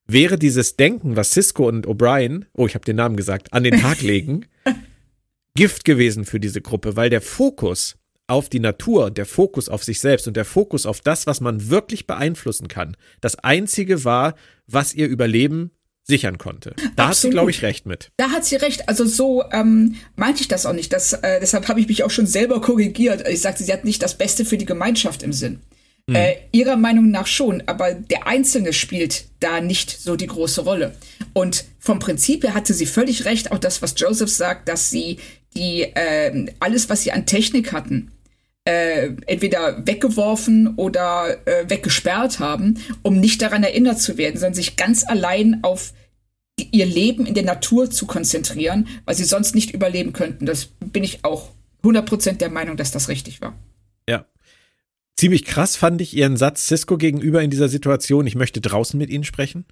wäre dieses Denken, was Cisco und O'Brien, oh, ich habe den Namen gesagt, an den Tag legen, <laughs> Gift gewesen für diese Gruppe, weil der Fokus auf die Natur, der Fokus auf sich selbst und der Fokus auf das, was man wirklich beeinflussen kann, das einzige war, was ihr Überleben sichern konnte. Da Absolut. hat sie, glaube ich, recht mit. Da hat sie recht. Also so ähm, meinte ich das auch nicht. Das, äh, deshalb habe ich mich auch schon selber korrigiert. Ich sagte, sie hat nicht das Beste für die Gemeinschaft im Sinn. Mhm. Äh, ihrer Meinung nach schon, aber der Einzelne spielt da nicht so die große Rolle. Und vom Prinzip her hatte sie völlig recht, auch das, was Joseph sagt, dass sie die äh, alles, was sie an Technik hatten, äh, entweder weggeworfen oder äh, weggesperrt haben, um nicht daran erinnert zu werden, sondern sich ganz allein auf ihr Leben in der Natur zu konzentrieren, weil sie sonst nicht überleben könnten. Das bin ich auch 100% der Meinung, dass das richtig war. Ja. Ziemlich krass fand ich ihren Satz Cisco gegenüber in dieser Situation, ich möchte draußen mit ihnen sprechen.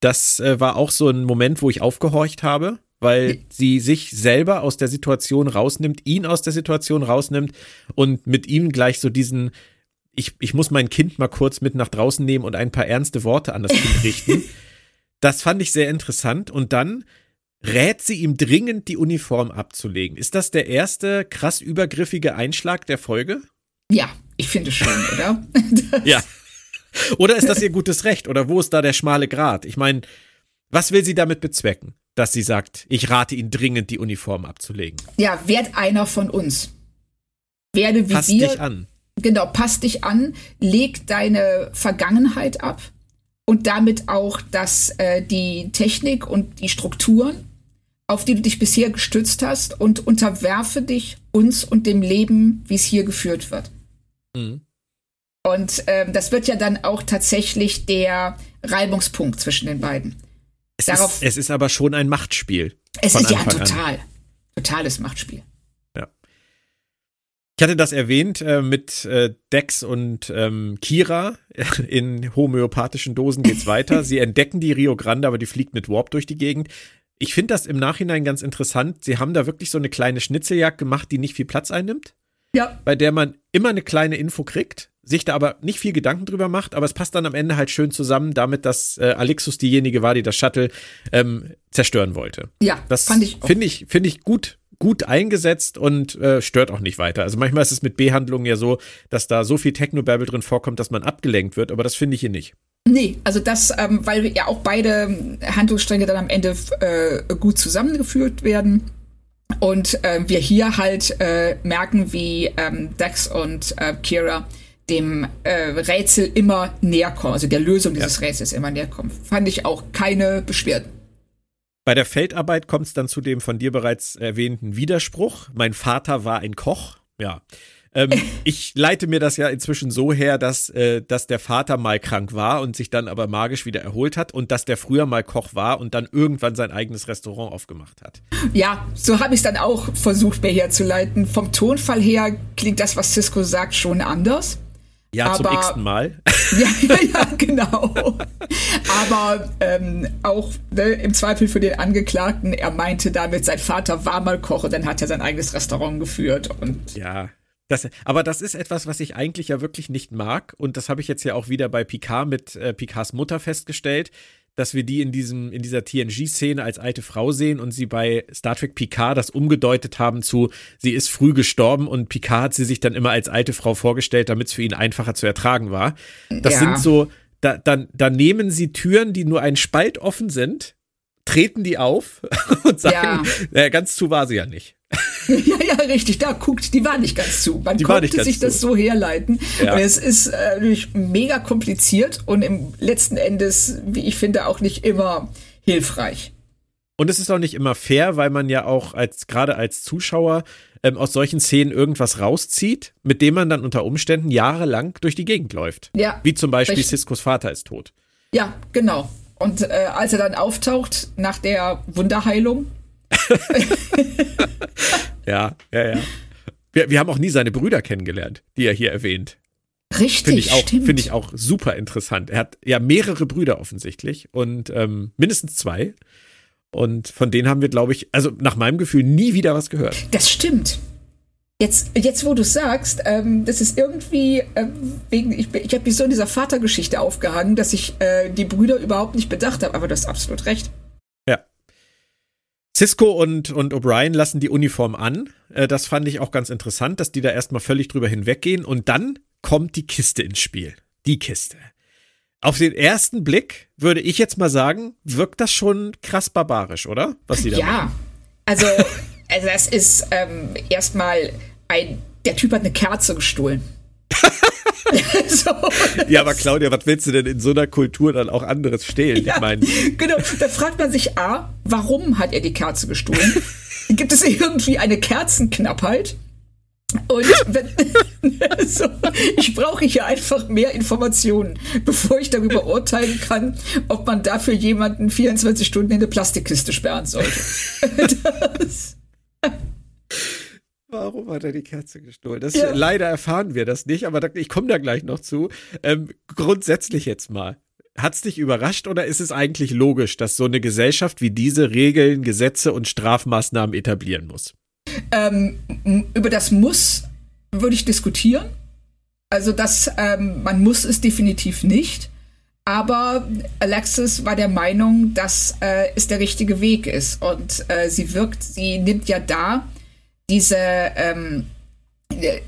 Das äh, war auch so ein Moment, wo ich aufgehorcht habe, weil sie sich selber aus der Situation rausnimmt, ihn aus der Situation rausnimmt und mit ihm gleich so diesen, ich, ich muss mein Kind mal kurz mit nach draußen nehmen und ein paar ernste Worte an das Kind <laughs> richten. Das fand ich sehr interessant. Und dann rät sie ihm dringend, die Uniform abzulegen. Ist das der erste krass übergriffige Einschlag der Folge? Ja, ich finde schon, oder? <laughs> ja. Oder ist das ihr gutes Recht? Oder wo ist da der schmale Grat? Ich meine, was will sie damit bezwecken, dass sie sagt, ich rate ihn dringend, die Uniform abzulegen? Ja, werd einer von uns. Werde wie Pass wir. dich an. Genau, pass dich an, leg deine Vergangenheit ab und damit auch, dass äh, die Technik und die Strukturen, auf die du dich bisher gestützt hast, und unterwerfe dich uns und dem Leben, wie es hier geführt wird. Mhm. Und ähm, das wird ja dann auch tatsächlich der Reibungspunkt zwischen den beiden. Es, Darauf, ist, es ist aber schon ein Machtspiel. Es ist ja total. An. Totales Machtspiel. Ich hatte das erwähnt äh, mit äh, Dex und ähm, Kira. <laughs> In homöopathischen Dosen geht's weiter. <laughs> Sie entdecken die Rio Grande, aber die fliegt mit Warp durch die Gegend. Ich finde das im Nachhinein ganz interessant. Sie haben da wirklich so eine kleine Schnitzeljagd gemacht, die nicht viel Platz einnimmt. Ja. Bei der man immer eine kleine Info kriegt, sich da aber nicht viel Gedanken drüber macht, aber es passt dann am Ende halt schön zusammen damit, dass äh, Alexus diejenige war, die das Shuttle ähm, zerstören wollte. Ja, das fand ich finde ich finde ich gut gut eingesetzt und äh, stört auch nicht weiter. Also manchmal ist es mit B-Handlungen ja so, dass da so viel Technobabble drin vorkommt, dass man abgelenkt wird, aber das finde ich hier nicht. Nee, also das, ähm, weil ja auch beide Handlungsstränge dann am Ende äh, gut zusammengeführt werden. Und äh, wir hier halt äh, merken, wie ähm, Dex und äh, Kira dem äh, Rätsel immer näher kommen, also der Lösung dieses ja. Rätsels immer näher kommen. Fand ich auch keine Beschwerden. Bei der Feldarbeit kommt es dann zu dem von dir bereits erwähnten Widerspruch. Mein Vater war ein Koch. Ja. Ähm, <laughs> ich leite mir das ja inzwischen so her, dass, äh, dass der Vater mal krank war und sich dann aber magisch wieder erholt hat und dass der früher mal Koch war und dann irgendwann sein eigenes Restaurant aufgemacht hat. Ja, so habe ich es dann auch versucht, mir herzuleiten. Vom Tonfall her klingt das, was Cisco sagt, schon anders. Ja, aber, zum x Mal. <laughs> Ja, ja, ja genau. Aber ähm, auch ne, im Zweifel für den Angeklagten, er meinte damit, sein Vater war mal Koch und dann hat er sein eigenes Restaurant geführt. Und ja, das, aber das ist etwas, was ich eigentlich ja wirklich nicht mag. Und das habe ich jetzt ja auch wieder bei Picard mit äh, Picards Mutter festgestellt dass wir die in diesem, in dieser TNG-Szene als alte Frau sehen und sie bei Star Trek Picard das umgedeutet haben zu, sie ist früh gestorben und Picard hat sie sich dann immer als alte Frau vorgestellt, damit es für ihn einfacher zu ertragen war. Das ja. sind so, da, da, da nehmen sie Türen, die nur ein Spalt offen sind, treten die auf <laughs> und sagen, ja. naja, ganz zu war sie ja nicht. <laughs> ja, ja, richtig. Da guckt, die war nicht ganz zu. Man die konnte sich zu. das so herleiten. Ja. Und es ist äh, natürlich mega kompliziert und im letzten Endes, wie ich finde, auch nicht immer hilfreich. Und es ist auch nicht immer fair, weil man ja auch als gerade als Zuschauer ähm, aus solchen Szenen irgendwas rauszieht, mit dem man dann unter Umständen jahrelang durch die Gegend läuft. Ja. Wie zum Beispiel richtig. Ciscos Vater ist tot. Ja, genau. Und äh, als er dann auftaucht nach der Wunderheilung, <laughs> ja, ja, ja. Wir, wir haben auch nie seine Brüder kennengelernt, die er hier erwähnt. Richtig, finde ich auch, stimmt. Finde ich auch super interessant. Er hat ja mehrere Brüder offensichtlich und ähm, mindestens zwei. Und von denen haben wir, glaube ich, also nach meinem Gefühl nie wieder was gehört. Das stimmt. Jetzt, jetzt wo du sagst, ähm, das ist irgendwie ähm, wegen, ich, ich habe mich so in dieser Vatergeschichte aufgehangen, dass ich äh, die Brüder überhaupt nicht bedacht habe, aber du hast absolut recht. Cisco und, und O'Brien lassen die Uniform an. Äh, das fand ich auch ganz interessant, dass die da erstmal völlig drüber hinweggehen. Und dann kommt die Kiste ins Spiel. Die Kiste. Auf den ersten Blick würde ich jetzt mal sagen, wirkt das schon krass barbarisch, oder? Was die da ja, machen. also, <laughs> also das ist ähm, erstmal ein, der Typ hat eine Kerze gestohlen. <laughs> so, ja, aber Claudia, was willst du denn in so einer Kultur dann auch anderes stehlen? Ja, ich meine. Genau, da fragt man sich A, warum hat er die Kerze gestohlen? <laughs> Gibt es irgendwie eine Kerzenknappheit? Und <laughs> wenn, so, ich brauche hier einfach mehr Informationen, bevor ich darüber urteilen kann, ob man dafür jemanden 24 Stunden in eine Plastikkiste sperren sollte. Das, Warum hat er die Kerze gestohlen? Das, ja. Leider erfahren wir das nicht, aber ich komme da gleich noch zu. Ähm, grundsätzlich jetzt mal. Hat es dich überrascht oder ist es eigentlich logisch, dass so eine Gesellschaft wie diese Regeln, Gesetze und Strafmaßnahmen etablieren muss? Ähm, über das Muss würde ich diskutieren. Also das, ähm, man muss es definitiv nicht. Aber Alexis war der Meinung, dass äh, es der richtige Weg ist. Und äh, sie wirkt, sie nimmt ja da diese ähm,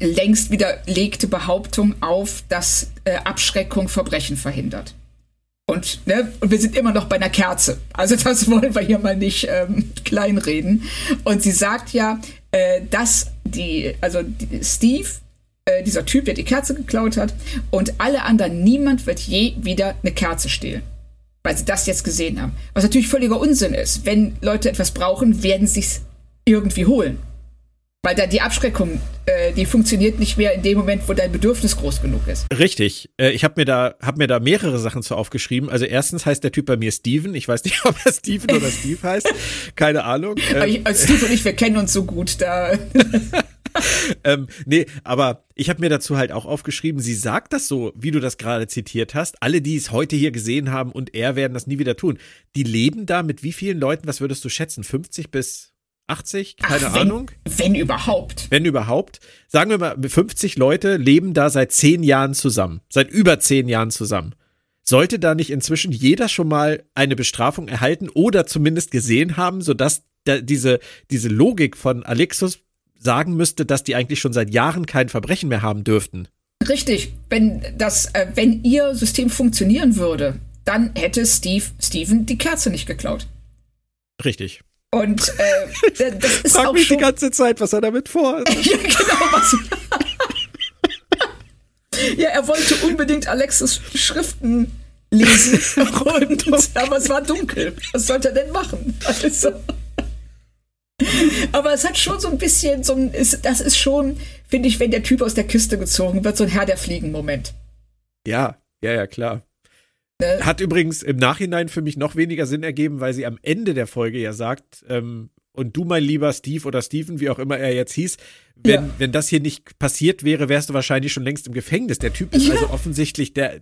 längst widerlegte Behauptung auf, dass äh, Abschreckung Verbrechen verhindert. Und, ne, und wir sind immer noch bei einer Kerze. Also das <laughs> wollen wir hier mal nicht ähm, kleinreden. Und sie sagt ja, äh, dass die, also die, Steve, äh, dieser Typ, der die Kerze geklaut hat, und alle anderen, niemand wird je wieder eine Kerze stehlen. Weil sie das jetzt gesehen haben. Was natürlich völliger Unsinn ist. Wenn Leute etwas brauchen, werden sie es irgendwie holen. Weil da die Abschreckung, äh, die funktioniert nicht mehr in dem Moment, wo dein Bedürfnis groß genug ist. Richtig. Äh, ich habe mir da hab mir da mehrere Sachen zu aufgeschrieben. Also erstens heißt der Typ bei mir Steven. Ich weiß nicht, <laughs> ob er Steven oder Steve heißt. Keine Ahnung. <laughs> Ähm, ich, also Steve und ich, wir kennen uns so gut. Da. <laughs> ähm, nee, aber ich habe mir dazu halt auch aufgeschrieben, sie sagt das so, wie du das gerade zitiert hast. Alle, die es heute hier gesehen haben und er werden das nie wieder tun. Die leben da mit wie vielen Leuten, was würdest du schätzen? 50 bis 80? Keine Ach, wenn, Ahnung. Wenn überhaupt. Wenn überhaupt. Sagen wir mal, 50 Leute leben da seit zehn Jahren zusammen. Seit über zehn Jahren zusammen. Sollte da nicht inzwischen jeder schon mal eine Bestrafung erhalten oder zumindest gesehen haben, sodass da diese, diese Logik von Alexus sagen müsste, dass die eigentlich schon seit Jahren kein Verbrechen mehr haben dürften? Richtig. Wenn das, äh, wenn ihr System funktionieren würde, dann hätte Steve Steven die Kerze nicht geklaut. Richtig. Und äh, das ist Frag auch mich schon, die ganze Zeit, was er damit vorhat. <laughs> ja, genau. Was, <laughs> ja, er wollte unbedingt Alexis Schriften lesen. <laughs> und, aber es war dunkel. Was sollte er denn machen? Also. Aber es hat schon so ein bisschen, so ein, ist, das ist schon, finde ich, wenn der Typ aus der Kiste gezogen wird, so ein Herr der Fliegen-Moment. Ja, ja, ja, klar. Ne? Hat übrigens im Nachhinein für mich noch weniger Sinn ergeben, weil sie am Ende der Folge ja sagt, ähm, und du, mein lieber Steve oder Steven, wie auch immer er jetzt hieß, wenn, ja. wenn das hier nicht passiert wäre, wärst du wahrscheinlich schon längst im Gefängnis. Der Typ ist ja. also offensichtlich der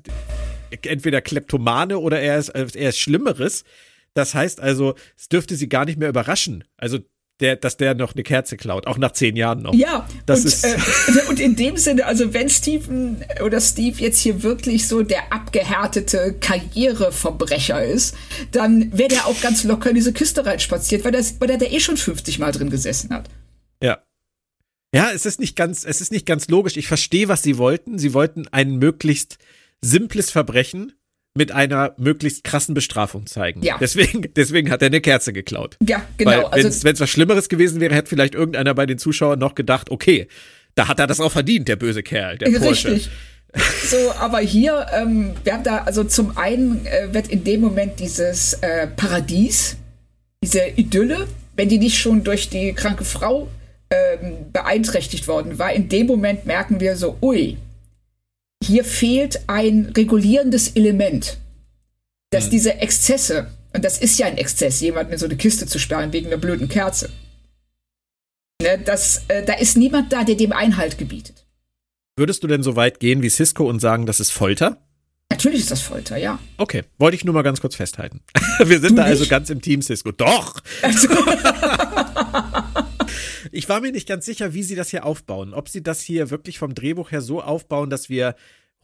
entweder Kleptomane oder er ist, er ist Schlimmeres. Das heißt also, es dürfte sie gar nicht mehr überraschen. Also der, dass der noch eine Kerze klaut, auch nach zehn Jahren noch. Ja, das und, ist äh, <laughs> und in dem Sinne, also wenn Steven oder Steve jetzt hier wirklich so der abgehärtete Karriereverbrecher ist, dann wäre der auch ganz locker in diese Kiste reinspaziert, weil, das, weil der da eh schon 50 Mal drin gesessen hat. Ja. Ja, es ist nicht ganz, es ist nicht ganz logisch. Ich verstehe, was sie wollten. Sie wollten ein möglichst simples Verbrechen mit einer möglichst krassen Bestrafung zeigen. Ja. Deswegen, <laughs> deswegen hat er eine Kerze geklaut. Ja, genau. Wenn es also, was Schlimmeres gewesen wäre, hätte vielleicht irgendeiner bei den Zuschauern noch gedacht, okay, da hat er das auch verdient, der böse Kerl, der Porsche. Richtig. So, aber hier, ähm, wir haben da, also zum einen äh, wird in dem Moment dieses äh, Paradies, diese Idylle, wenn die nicht schon durch die kranke Frau ähm, beeinträchtigt worden war, in dem Moment merken wir so, ui, hier fehlt ein regulierendes Element, dass hm. diese Exzesse, und das ist ja ein Exzess, jemanden in so eine Kiste zu sperren wegen einer blöden Kerze. Ne, das, äh, da ist niemand da, der dem Einhalt gebietet. Würdest du denn so weit gehen wie Cisco und sagen, das ist Folter? Natürlich ist das Folter, ja. Okay, wollte ich nur mal ganz kurz festhalten. <laughs> Wir sind du da also nicht? also ganz im Team Cisco. Doch! Also <laughs> <laughs> ich war mir nicht ganz sicher, wie sie das hier aufbauen. Ob sie das hier wirklich vom Drehbuch her so aufbauen, dass wir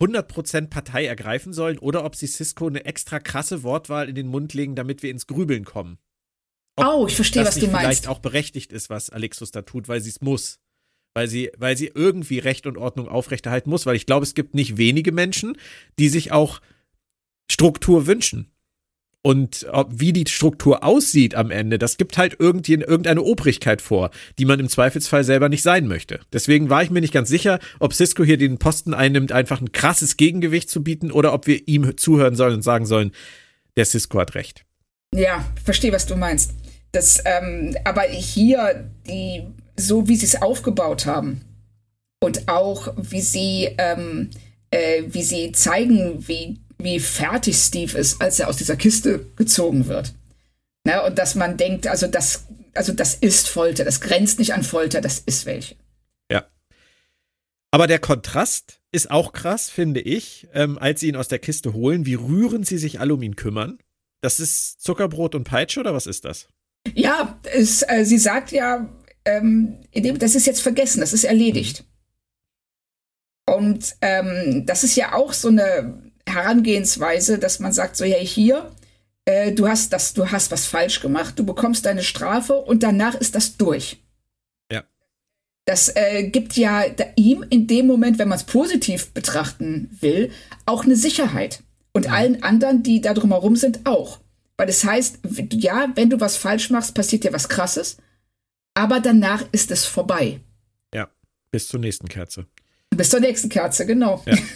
100% Partei ergreifen sollen oder ob sie Cisco eine extra krasse Wortwahl in den Mund legen, damit wir ins Grübeln kommen. Ob oh, ich verstehe, was du meinst. vielleicht auch berechtigt ist, was Alexus da tut, weil sie es muss. Weil sie, weil sie irgendwie Recht und Ordnung aufrechterhalten muss, weil ich glaube, es gibt nicht wenige Menschen, die sich auch Struktur wünschen. Und wie die Struktur aussieht am Ende, das gibt halt irgendeine Obrigkeit vor, die man im Zweifelsfall selber nicht sein möchte. Deswegen war ich mir nicht ganz sicher, ob Cisco hier den Posten einnimmt, einfach ein krasses Gegengewicht zu bieten oder ob wir ihm zuhören sollen und sagen sollen, der Cisco hat recht. Ja, verstehe, was du meinst. Das, ähm, aber hier, die, so wie sie es aufgebaut haben und auch wie sie, ähm, äh, wie sie zeigen, wie wie fertig Steve ist, als er aus dieser Kiste gezogen wird. Ne? Und dass man denkt, also das, also das ist Folter, das grenzt nicht an Folter, das ist welche. Ja. Aber der Kontrast ist auch krass, finde ich, ähm, als sie ihn aus der Kiste holen, wie rührend sie sich alle um ihn kümmern. Das ist Zuckerbrot und Peitsche oder was ist das? Ja, es, äh, sie sagt ja, ähm, das ist jetzt vergessen, das ist erledigt. Und ähm, das ist ja auch so eine Herangehensweise, dass man sagt, so, hey, hier, äh, du hast das, du hast was falsch gemacht, du bekommst deine Strafe und danach ist das durch. Ja. Das äh, gibt ja ihm in dem Moment, wenn man es positiv betrachten will, auch eine Sicherheit. Und ja. allen anderen, die da drumherum sind, auch. Weil das heißt, ja, wenn du was falsch machst, passiert dir was Krasses, aber danach ist es vorbei. Ja, bis zur nächsten Kerze. Bis zur nächsten Kerze, genau. Ja. <laughs>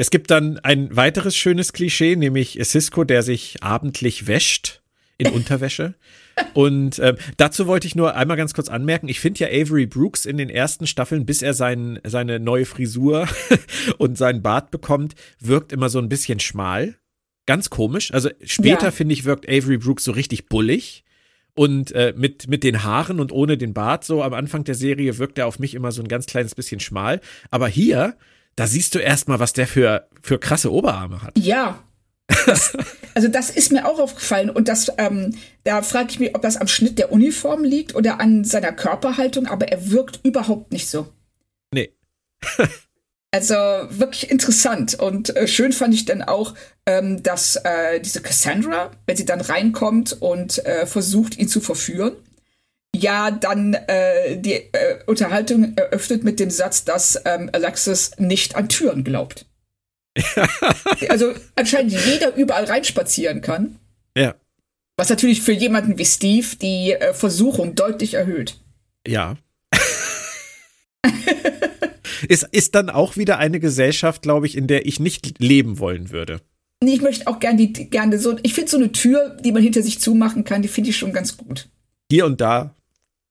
Es gibt dann ein weiteres schönes Klischee, nämlich Cisco, der sich abendlich wäscht in <laughs> Unterwäsche. Und äh, dazu wollte ich nur einmal ganz kurz anmerken, ich finde ja Avery Brooks in den ersten Staffeln, bis er sein, seine neue Frisur <laughs> und seinen Bart bekommt, wirkt immer so ein bisschen schmal. Ganz komisch. Also später, ja. finde ich, wirkt Avery Brooks so richtig bullig. Und äh, mit, mit den Haaren und ohne den Bart, so am Anfang der Serie, wirkt er auf mich immer so ein ganz kleines bisschen schmal. Aber hier da siehst du erstmal, was der für, für krasse Oberarme hat. Ja. Das, also das ist mir auch aufgefallen und das, ähm, da frage ich mich, ob das am Schnitt der Uniform liegt oder an seiner Körperhaltung, aber er wirkt überhaupt nicht so. Nee. <laughs> also wirklich interessant und äh, schön fand ich dann auch, ähm, dass äh, diese Cassandra, wenn sie dann reinkommt und äh, versucht, ihn zu verführen, ja dann äh, die äh, Unterhaltung eröffnet mit dem Satz, dass ähm, Alexis nicht an Türen glaubt. <laughs> also anscheinend jeder überall reinspazieren kann. Ja. Was natürlich für jemanden wie Steve die äh, Versuchung deutlich erhöht. Ja. ist, ist dann auch wieder eine Gesellschaft, glaube ich, in der ich nicht leben wollen würde. Ich möchte auch gerne die gerne so, ich finde so eine Tür, die man hinter sich zumachen kann, die finde ich schon ganz gut. Hier und da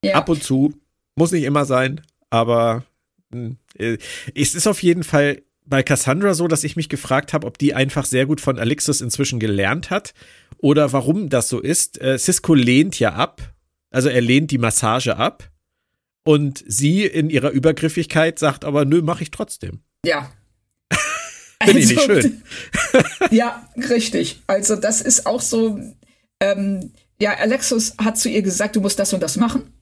ja. Ab und zu. Muss nicht immer sein, aber hm, äh, es ist auf jeden Fall bei Cassandra so, dass ich mich gefragt habe, ob die einfach sehr gut von Alexis inzwischen gelernt hat oder warum das so ist. Äh, Cisco lehnt ja ab, also er lehnt die Massage ab und sie in ihrer Übergriffigkeit sagt aber, nö, mach ich trotzdem. Ja. <laughs> Finde ich nicht also, schön. <laughs> ja, richtig. Also das ist auch so, ähm, ja, Alexis hat zu ihr gesagt, du musst das und das machen.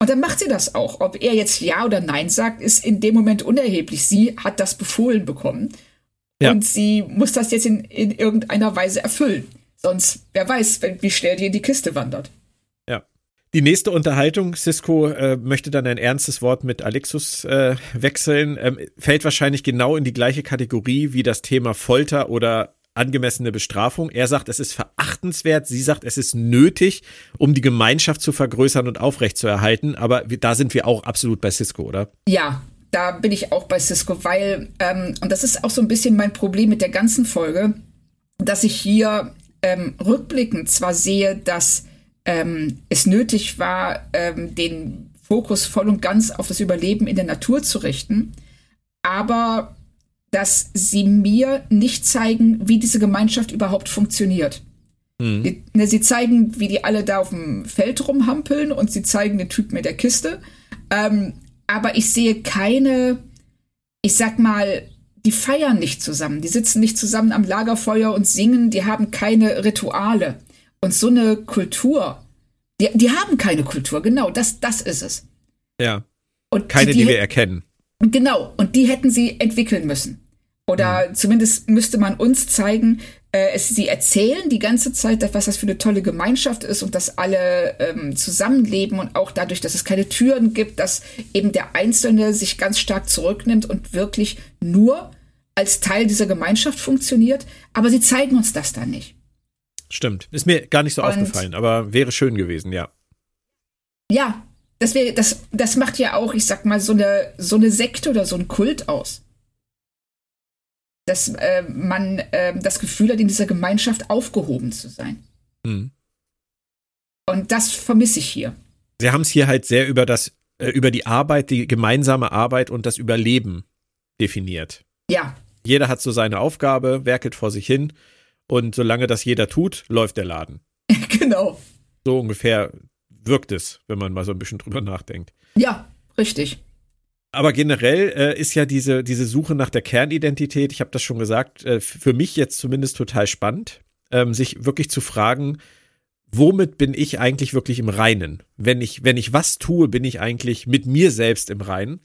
Und dann macht sie das auch. Ob er jetzt Ja oder Nein sagt, ist in dem Moment unerheblich. Sie hat das befohlen bekommen. Ja. Und sie muss das jetzt in, in irgendeiner Weise erfüllen. Sonst, wer weiß, wie schnell die in die Kiste wandert. Ja. Die nächste Unterhaltung, Cisco äh, möchte dann ein ernstes Wort mit Alexus äh, wechseln, ähm, fällt wahrscheinlich genau in die gleiche Kategorie wie das Thema Folter oder angemessene Bestrafung. Er sagt, es ist verachtenswert. Sie sagt, es ist nötig, um die Gemeinschaft zu vergrößern und aufrechtzuerhalten. Aber da sind wir auch absolut bei Cisco, oder? Ja, da bin ich auch bei Cisco, weil, ähm, und das ist auch so ein bisschen mein Problem mit der ganzen Folge, dass ich hier ähm, rückblickend zwar sehe, dass ähm, es nötig war, ähm, den Fokus voll und ganz auf das Überleben in der Natur zu richten, aber dass sie mir nicht zeigen, wie diese Gemeinschaft überhaupt funktioniert. Mhm. Die, ne, sie zeigen, wie die alle da auf dem Feld rumhampeln und sie zeigen den Typen mit der Kiste. Ähm, aber ich sehe keine, ich sag mal, die feiern nicht zusammen. Die sitzen nicht zusammen am Lagerfeuer und singen. Die haben keine Rituale. Und so eine Kultur, die, die haben keine Kultur. Genau, das, das ist es. Ja. Und keine, die, die, die wir erkennen. Genau, und die hätten sie entwickeln müssen. Oder mhm. zumindest müsste man uns zeigen, äh, es, sie erzählen die ganze Zeit, was das für eine tolle Gemeinschaft ist und dass alle ähm, zusammenleben und auch dadurch, dass es keine Türen gibt, dass eben der Einzelne sich ganz stark zurücknimmt und wirklich nur als Teil dieser Gemeinschaft funktioniert. Aber sie zeigen uns das dann nicht. Stimmt. Ist mir gar nicht so Und- aufgefallen, aber wäre schön gewesen, ja. Ja, das, wär, das, das macht ja auch, ich sag mal, so eine, so eine Sekte oder so ein Kult aus. Dass äh, man äh, das Gefühl hat, in dieser Gemeinschaft aufgehoben zu sein. Mhm. Und das vermisse ich hier. Sie haben es hier halt sehr über das, äh, über die Arbeit, die gemeinsame Arbeit und das Überleben definiert. Ja, Jeder hat so seine Aufgabe, werkelt vor sich hin und solange das jeder tut, läuft der Laden. <laughs> genau. So ungefähr wirkt es, wenn man mal so ein bisschen drüber nachdenkt. Ja, richtig. Aber generell äh, ist ja diese, diese Suche nach der Kernidentität, ich habe das schon gesagt, äh, für mich jetzt zumindest total spannend, ähm, sich wirklich zu fragen, womit bin ich eigentlich wirklich im Reinen? Wenn ich, wenn ich was tue, bin ich eigentlich mit mir selbst im Reinen.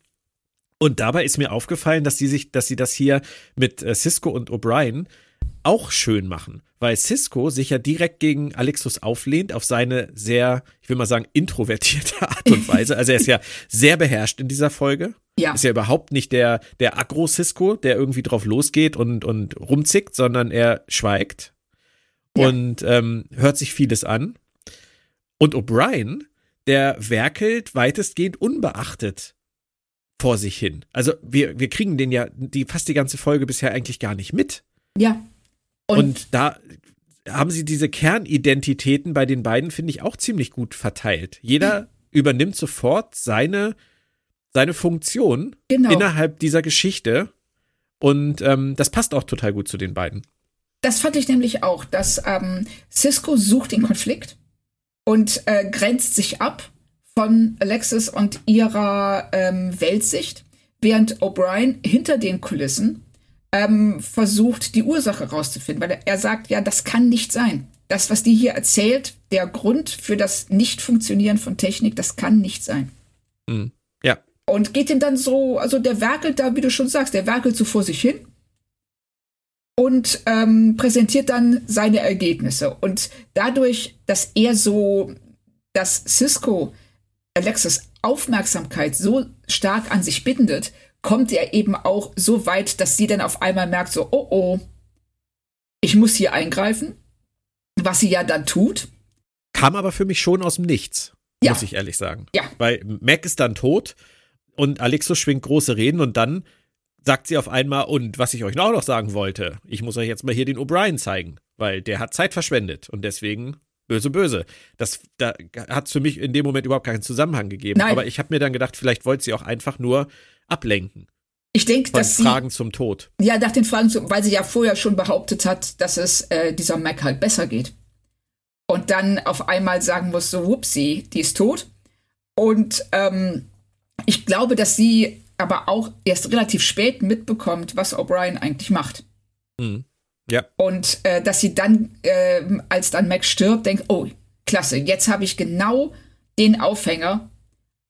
Und dabei ist mir aufgefallen, dass sie sich, dass sie das hier mit äh, Cisco und O'Brien auch schön machen, weil Cisco sich ja direkt gegen Alexus auflehnt auf seine sehr, ich will mal sagen, introvertierte <laughs> Art und Weise. Also er ist ja sehr beherrscht in dieser Folge. Ja. Ist ja überhaupt nicht der, der Agro-Cisco, der irgendwie drauf losgeht und, und rumzickt, sondern er schweigt Ja. und ähm, hört sich vieles an. Und O'Brien, der werkelt weitestgehend unbeachtet vor sich hin. Also wir, wir kriegen den ja die, fast die ganze Folge bisher eigentlich gar nicht mit. Ja. Und, Und, da haben sie diese Kernidentitäten bei den beiden, finde ich, auch ziemlich gut verteilt. Jeder übernimmt sofort seine, seine Funktion genau. innerhalb dieser Geschichte. Und ähm, das passt auch total gut zu den beiden. Das fand ich nämlich auch, dass ähm, Cisco sucht den Konflikt und äh, grenzt sich ab von Alexis und ihrer ähm, Weltsicht, während O'Brien hinter den Kulissen ähm, versucht, die Ursache rauszufinden, weil er, sagt, ja, das kann nicht sein. Das, was die hier erzählt, der Grund für das Nicht-Funktionieren von Technik, das kann nicht sein. Mhm. Ja. Und geht ihm dann so, also der werkelt da, wie du schon sagst, der werkelt so vor sich hin und ähm, präsentiert dann seine Ergebnisse. Und dadurch, dass er so, dass Cisco Alexis Aufmerksamkeit so stark an sich bindet, kommt er eben auch so weit, dass sie dann auf einmal merkt, so, oh oh, ich muss hier eingreifen, was sie ja dann tut. Kam aber für mich schon aus dem Nichts, Ja. muss ich ehrlich sagen. Ja. Weil Mac ist dann tot und Alexus schwingt große Reden und dann sagt sie auf einmal, und was ich euch auch noch sagen wollte, ich muss euch jetzt mal hier den O'Brien zeigen, weil der hat Zeit verschwendet und deswegen böse, böse. Das da hat es für mich in dem Moment überhaupt keinen Zusammenhang gegeben. Nein. Aber ich habe mir dann gedacht, vielleicht wollte sie auch einfach nur ablenken Ich denke, dass sie, Fragen zum Tod. ja, nach den Fragen, zu- weil sie ja vorher schon behauptet hat, dass es äh, dieser Mac halt besser geht. Und dann auf einmal sagen muss, so, whoopsie, die ist tot. Und ähm, ich glaube, dass sie aber auch erst relativ spät mitbekommt, was O'Brien eigentlich macht. Mhm. Ja. Und äh, dass sie dann, ähm, als dann Mac stirbt, denkt, oh, klasse, jetzt habe ich genau den Aufhänger,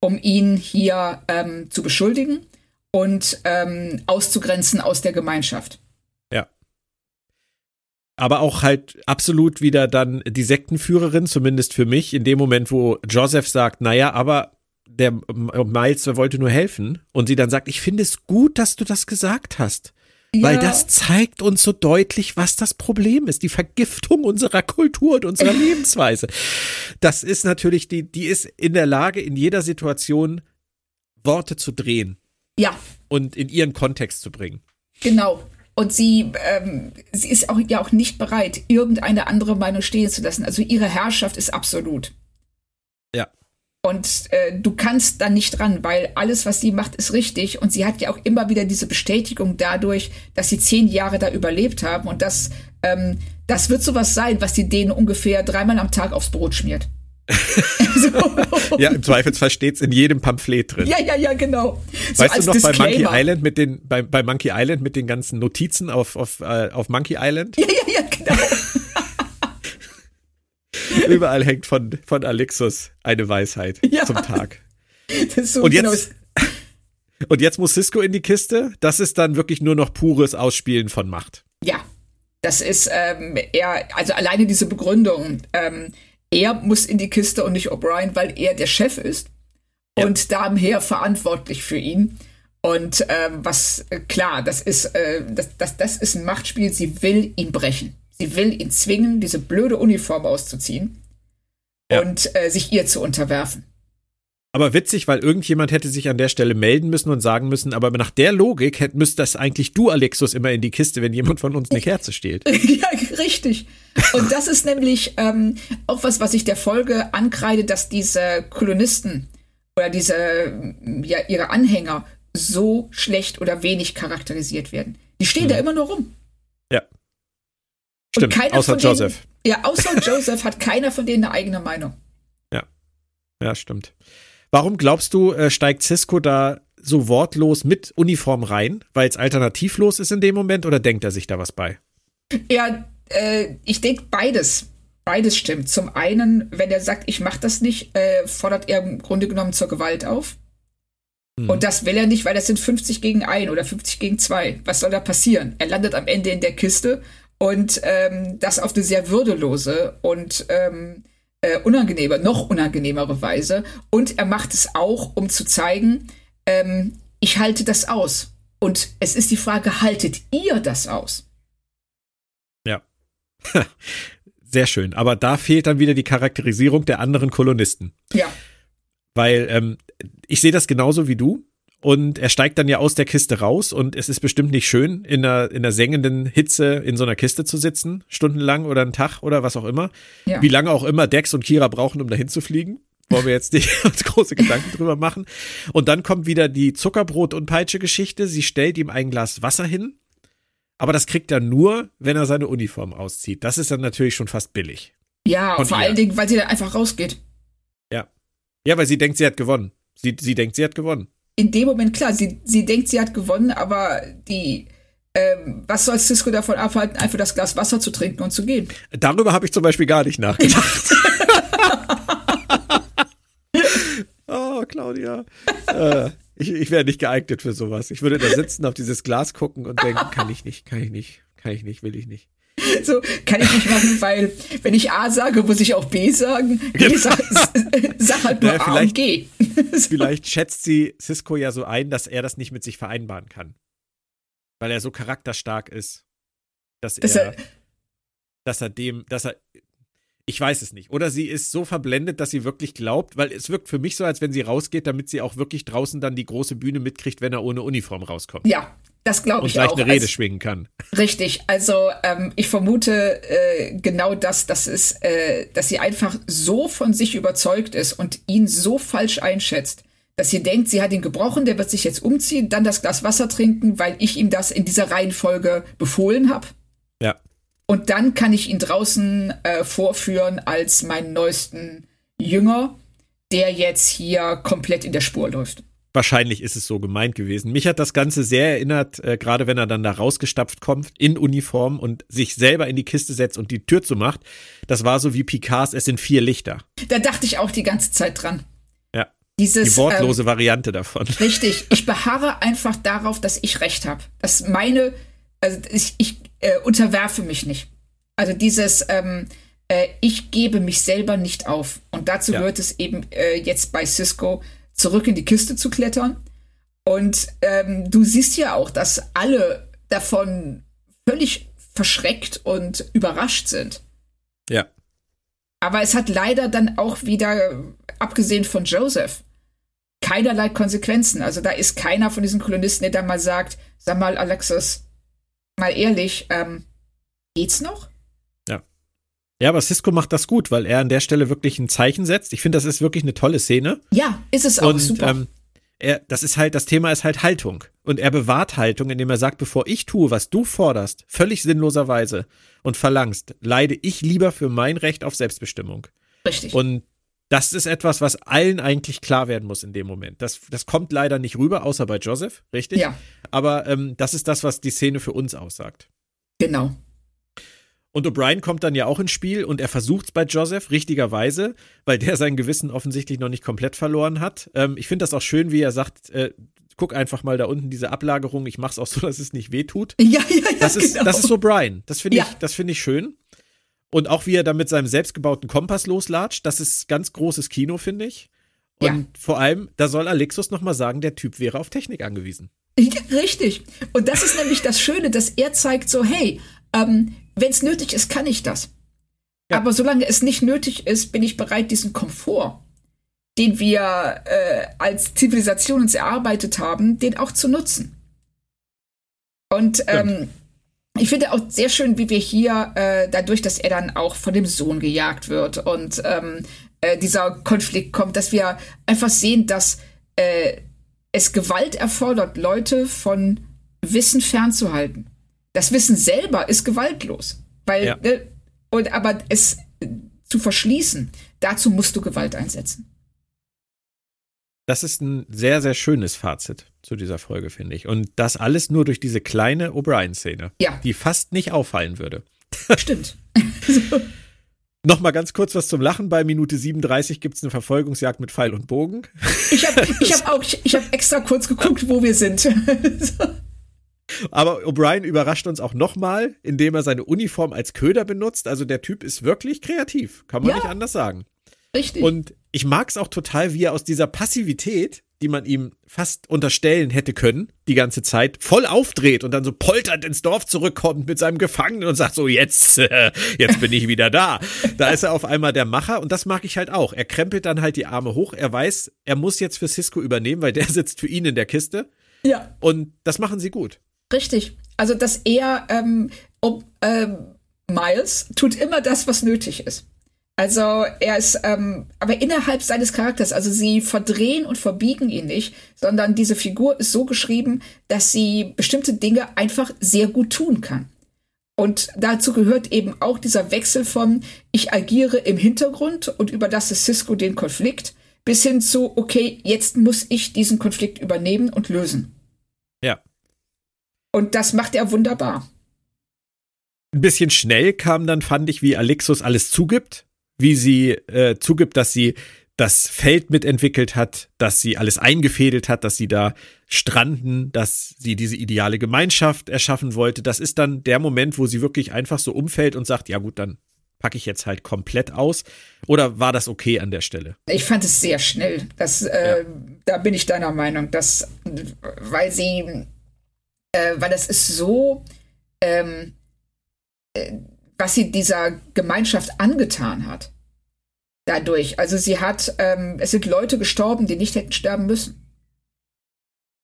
um ihn hier ähm, zu beschuldigen und ähm, auszugrenzen aus der Gemeinschaft. Ja. Aber auch halt absolut wieder dann die Sektenführerin, zumindest für mich, in dem Moment, wo Joseph sagt, naja, aber der Miles wollte nur helfen und sie dann sagt, ich finde es gut, dass du das gesagt hast. Weil Ja. das zeigt uns so deutlich, was das Problem ist. Die Vergiftung unserer Kultur und unserer <laughs> Lebensweise. Das ist natürlich, die, die ist in der Lage, in jeder Situation Worte zu drehen Ja, und in ihren Kontext zu bringen. genau. Und sie, ähm, sie ist auch, ja auch nicht bereit, irgendeine andere Meinung stehen zu lassen. Also ihre Herrschaft ist absolut. Ja. Und äh, du kannst da nicht dran, weil alles, was sie macht, ist richtig. Und sie hat ja auch immer wieder diese Bestätigung dadurch, dass sie zehn Jahre da überlebt haben. Und das, ähm, das wird sowas sein, was sie denen ungefähr dreimal am Tag aufs Brot schmiert. <laughs> so. Ja, im Zweifelsfall steht's in jedem Pamphlet drin. ja, ja, ja, genau. So Weißt du noch bei Monkey. Island mit den bei, bei Monkey Island mit den ganzen Notizen auf auf, äh, auf Monkey Island? Ja, ja, ja, genau. <laughs> Überall hängt von von Alexus eine Weisheit Ja. zum Tag. So Und genau jetzt <laughs> und jetzt muss Cisco in die Kiste. Das ist dann wirklich nur noch pures Ausspielen von Macht. Ja, das ist ähm, er, also alleine diese Begründung. Ähm, er muss in die Kiste und nicht O'Brien, weil er der Chef ist Ja. und daher verantwortlich für ihn. Und ähm, was äh, klar, das ist äh, das, das, das ist ein Machtspiel. Sie will ihn brechen. Sie will ihn zwingen, diese blöde Uniform auszuziehen Ja. und äh, sich ihr zu unterwerfen. Aber witzig, weil irgendjemand hätte sich an der Stelle melden müssen und sagen müssen, aber nach der Logik hätt, müsste das eigentlich du, Alexus, immer in die Kiste, wenn jemand von uns eine <laughs> Kerze stiehlt. <laughs> ja, richtig. Und das ist nämlich ähm, auch was, was ich der Folge ankreide, dass diese Kolonisten oder diese, ähm, ja, ihre Anhänger so schlecht oder wenig charakterisiert werden. Die stehen da immer nur rum. Ja. Stimmt, keiner außer von denen- Joseph. Ja, außer Joseph hat keiner von denen eine eigene Meinung. Ja, stimmt. Warum glaubst du, äh, steigt Cisco da so wortlos mit Uniform rein, weil es alternativlos ist in dem Moment oder denkt er sich da was bei? Ja, äh, ich denke beides. Beides stimmt. Zum einen, wenn er sagt, ich mach das nicht, äh, fordert er im Grunde genommen zur Gewalt auf. Und das will er nicht, weil das sind 50 gegen 1 oder 50 gegen 2. Was soll da passieren? Er landet am Ende in der Kiste und ähm, das auf eine sehr würdelose und ähm, äh, unangenehme, noch unangenehmere Weise. Und er macht es auch, um zu zeigen, ähm, ich halte das aus. Und es ist die Frage, haltet ihr das aus? Ja. <laughs> Sehr schön. Aber da fehlt dann wieder die Charakterisierung der anderen Kolonisten. Ja. Weil ähm, ich sehe das genauso wie du. Und er steigt dann ja aus der Kiste raus und es ist bestimmt nicht schön, in einer, in einer sengenden Hitze in so einer Kiste zu sitzen, stundenlang oder einen Tag oder was auch immer. Ja. Wie lange auch immer Dex und Kira brauchen, um dahin zu fliegen. Wollen wir jetzt nicht <laughs> uns große Gedanken drüber machen. Und dann kommt wieder die Zuckerbrot- und Peitsche-Geschichte. Sie stellt ihm ein Glas Wasser hin. Aber das kriegt er nur, wenn er seine Uniform auszieht. Das ist dann natürlich schon fast billig. Ja, vor ihr. allen Dingen, weil sie dann einfach rausgeht. Ja. Ja, weil sie denkt, sie hat gewonnen. Sie, sie denkt, sie hat gewonnen. In dem Moment, klar, sie, sie denkt, sie hat gewonnen, aber die, ähm, was soll Cisco davon abhalten, einfach das Glas Wasser zu trinken und zu gehen? Darüber habe ich zum Beispiel gar nicht nachgedacht. <laughs> oh, Claudia. Äh, ich ich wäre nicht geeignet für sowas. Ich würde da sitzen, auf dieses Glas gucken und denken, kann ich nicht, kann ich nicht, kann ich nicht, will ich nicht. So kann ich nicht machen, weil wenn ich A sage, muss ich auch B sagen. Ich sag, sag halt nur Naja, A und vielleicht- <laughs> G. Vielleicht schätzt sie Cisco ja so ein, dass er das nicht mit sich vereinbaren kann. Weil er so charakterstark ist, dass, Dass er, er- dass er dem, dass er, ich weiß es nicht. Oder sie ist so verblendet, dass sie wirklich glaubt, weil es wirkt für mich so, als wenn sie rausgeht, damit sie auch wirklich draußen dann die große Bühne mitkriegt, wenn er ohne Uniform rauskommt. Ja, das glaube und ich gleich auch. eine Rede Also- schwingen kann. Richtig, also ähm, ich vermute äh, genau das, dass es, äh, dass sie einfach so von sich überzeugt ist und ihn so falsch einschätzt, dass sie denkt, sie hat ihn gebrochen, der wird sich jetzt umziehen, dann das Glas Wasser trinken, weil ich ihm das in dieser Reihenfolge befohlen habe. Und dann kann ich ihn draußen äh, vorführen als meinen neuesten Jünger, der jetzt hier komplett in der Spur läuft. Wahrscheinlich ist es so gemeint gewesen. Mich hat das Ganze sehr erinnert, äh, gerade wenn er dann da rausgestapft kommt, in Uniform und sich selber in die Kiste setzt und die Tür zumacht. Das war so wie Picards Es sind vier Lichter. Da dachte ich auch die ganze Zeit dran. Ja. Dieses, Die wortlose Variante davon. Richtig, ich beharre einfach darauf, dass ich recht habe. Dass meine, also ich, ich äh, unterwerfe mich nicht. Also dieses, ähm, äh, ich gebe mich selber nicht auf. Und dazu Ja. gehört es eben äh, jetzt bei Cisco zurück in die Kiste zu klettern. Und ähm, du siehst ja auch, dass alle davon völlig verschreckt und überrascht sind. Ja. Aber es hat leider dann auch wieder, abgesehen von Joseph, keinerlei Konsequenzen. Also da ist keiner von diesen Kolonisten, der dann mal sagt, sag mal, Alexis, mal ehrlich, ähm, geht's noch? Ja, aber Cisco macht das gut, weil er an der Stelle wirklich ein Zeichen setzt. Ich finde, das ist wirklich eine tolle Szene. Ja, ist es auch und super. ähm, er, das ist halt, das Thema ist halt Haltung. Und er bewahrt Haltung, indem er sagt, bevor ich tue, was du forderst, völlig sinnloserweise und verlangst, leide ich lieber für mein Recht auf Selbstbestimmung. Richtig. Und das ist etwas, was allen eigentlich klar werden muss in dem Moment. Das, das kommt leider nicht rüber, außer bei Joseph, richtig? ja, Aber ähm, das ist das, was die Szene für uns aussagt. genau. Und O'Brien kommt dann ja auch ins Spiel und er versucht es bei Joseph, richtigerweise, weil der sein Gewissen offensichtlich noch nicht komplett verloren hat. Ähm, ich finde das auch schön, wie er sagt, äh, guck einfach mal da unten diese Ablagerung, ich mach's auch so, <laughs> dass es nicht wehtut. Ja, ja, ja, Das ist, genau. das ist O'Brien. Das finde Ja. ich, das finde ich schön. Und auch wie er da mit seinem selbstgebauten Kompass loslatscht, das ist ganz großes Kino, finde ich. Und Ja. vor allem, da soll Alexus noch mal sagen, der Typ wäre auf Technik angewiesen. Richtig. Und das ist nämlich das Schöne, dass er zeigt so, hey, Ähm, Wenn es nötig ist, kann ich das. Ja. Aber solange es nicht nötig ist, bin ich bereit, diesen Komfort, den wir äh, als Zivilisation uns erarbeitet haben, den auch zu nutzen. Und ähm, ich finde auch sehr schön, wie wir hier, äh, dadurch, dass er dann auch von dem Sohn gejagt wird und ähm, äh, dieser Konflikt kommt, dass wir einfach sehen, dass äh, es Gewalt erfordert, Leute von Wissen fernzuhalten. Das Wissen selber ist gewaltlos. Weil, ja. ne, und, aber es zu verschließen, dazu musst du Gewalt einsetzen. Das ist ein sehr, sehr schönes Fazit zu dieser Folge, finde ich. Und das alles nur durch diese kleine O'Brien-Szene, ja. die fast nicht auffallen würde. <laughs> Stimmt. <laughs> so. Nochmal ganz kurz was zum Lachen. Bei Minute 37 gibt es eine Verfolgungsjagd mit Pfeil und Bogen. Ich habe <laughs> ich hab auch, ich, ich habe extra kurz geguckt, wo wir sind. so. Aber O'Brien überrascht uns auch nochmal, indem er seine Uniform als Köder benutzt. Also der Typ ist wirklich kreativ, kann man ja, nicht anders sagen. Richtig. Und ich mag es auch total, wie er aus dieser Passivität, die man ihm fast unterstellen hätte können, die ganze Zeit, voll aufdreht und dann so polternd ins Dorf zurückkommt mit seinem Gefangenen und sagt so, jetzt, äh, <laughs> jetzt bin ich wieder da. Da ist er auf einmal der Macher und das mag ich halt auch. Er krempelt dann halt die Arme hoch, er weiß, er muss jetzt für Cisco übernehmen, weil der <laughs> sitzt für ihn in der Kiste. Ja. Und das machen sie gut. Richtig. Also, dass er, ähm, ob, ähm, Miles tut immer das, was nötig ist. Also er ist, ähm, aber innerhalb seines Charakters, also sie verdrehen und verbiegen ihn nicht, sondern diese Figur ist so geschrieben, dass sie bestimmte Dinge einfach sehr gut tun kann. Und dazu gehört eben auch dieser Wechsel von ich agiere im Hintergrund und überlasse Cisco den Konflikt, bis hin zu, okay, jetzt muss ich diesen Konflikt übernehmen und lösen. Ja. Und das macht er wunderbar. Ein bisschen schnell kam dann, fand ich, wie Alexus alles zugibt, wie sie äh, zugibt, dass sie das Feld mitentwickelt hat, dass sie alles eingefädelt hat, dass sie da stranden, dass sie diese ideale Gemeinschaft erschaffen wollte. Das ist dann der Moment, wo sie wirklich einfach so umfällt und sagt, ja gut, dann packe ich jetzt halt komplett aus. Oder war das okay an der Stelle? Ich fand es sehr schnell. Das, äh, ja. Da bin ich deiner Meinung, dass, weil sie äh, weil das ist so, ähm, äh, was sie dieser Gemeinschaft angetan hat. Dadurch. Also sie hat, ähm, es sind Leute gestorben, die nicht hätten sterben müssen.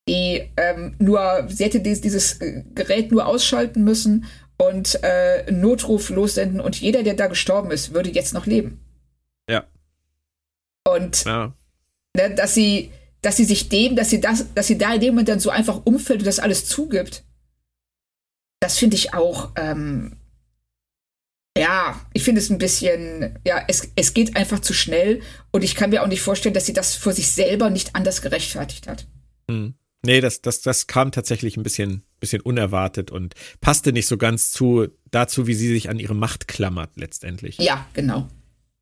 Die ähm, nur, sie hätte dieses, dieses äh, Gerät nur ausschalten müssen und äh, Notruf lossenden und jeder, der da gestorben ist, würde jetzt noch leben. Ja. Und ja. Ne, dass sie dass sie sich dem, dass sie das, dass sie da in dem Moment dann so einfach umfällt und das alles zugibt. Das finde ich auch, ähm, ja, ich finde es ein bisschen, ja, es, es geht einfach zu schnell und ich kann mir auch nicht vorstellen, dass sie das vor sich selber nicht anders gerechtfertigt hat. Hm. Nee, das, das, das kam tatsächlich ein bisschen, bisschen unerwartet und passte nicht so ganz zu dazu, wie sie sich an ihre Macht klammert letztendlich. Ja, genau.